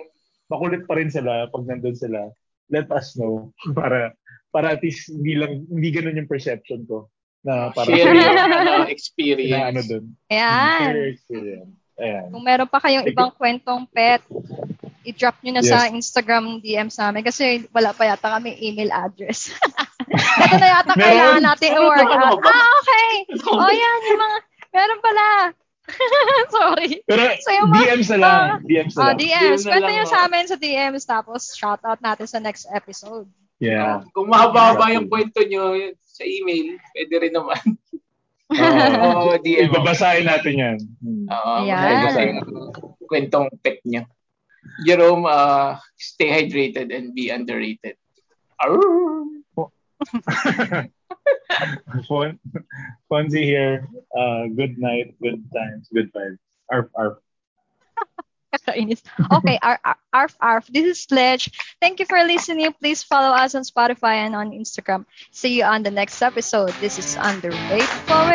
makulit pa rin sila pag nandun sila, let us know. Para para at least hindi lang hindi ganun yung perception ko na para Share your ano, na ano experience. dun. Ayan. Share experience. Ayan. Kung meron pa kayong ibang kwentong pet, i-drop nyo na Yes. sa Instagram DMs namin kasi wala pa yata kami email address. Ito na yata kailangan natin i-work out. Ah, okay. Oh, yan. Yung mga, meron pala. Sorry. Pero So, yung mga- DMs na lang. DMs na Oh, lang. DMs. Yun na Kwento nyo oh. sa amin sa DMs tapos shoutout natin sa next episode. Yeah. Kung mahaba yung kwento nyo sa email, pwede rin naman. Oo. Oo, DM. Ibabasahin natin yan. Oo, Ayan. maganda yung kwentong pet nyo. Jerome, uh, stay hydrated and be underrated. Arr! Fon- Fonzie here. Uh, good night, good times, good vibes. Arf, arf. Kakainis. Okay, ar- ar- arf arf. This is Sledge. Thank you for listening. Please follow us on Spotify and on Instagram. See you on the next episode. This is Underweight for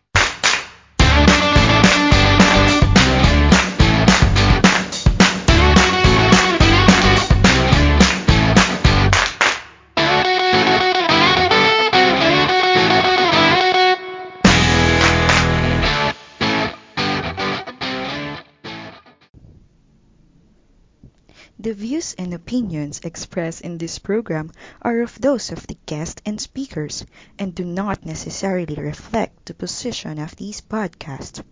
The views and opinions expressed in this program are of those of the guest and speakers and do not necessarily reflect the position of these podcasts.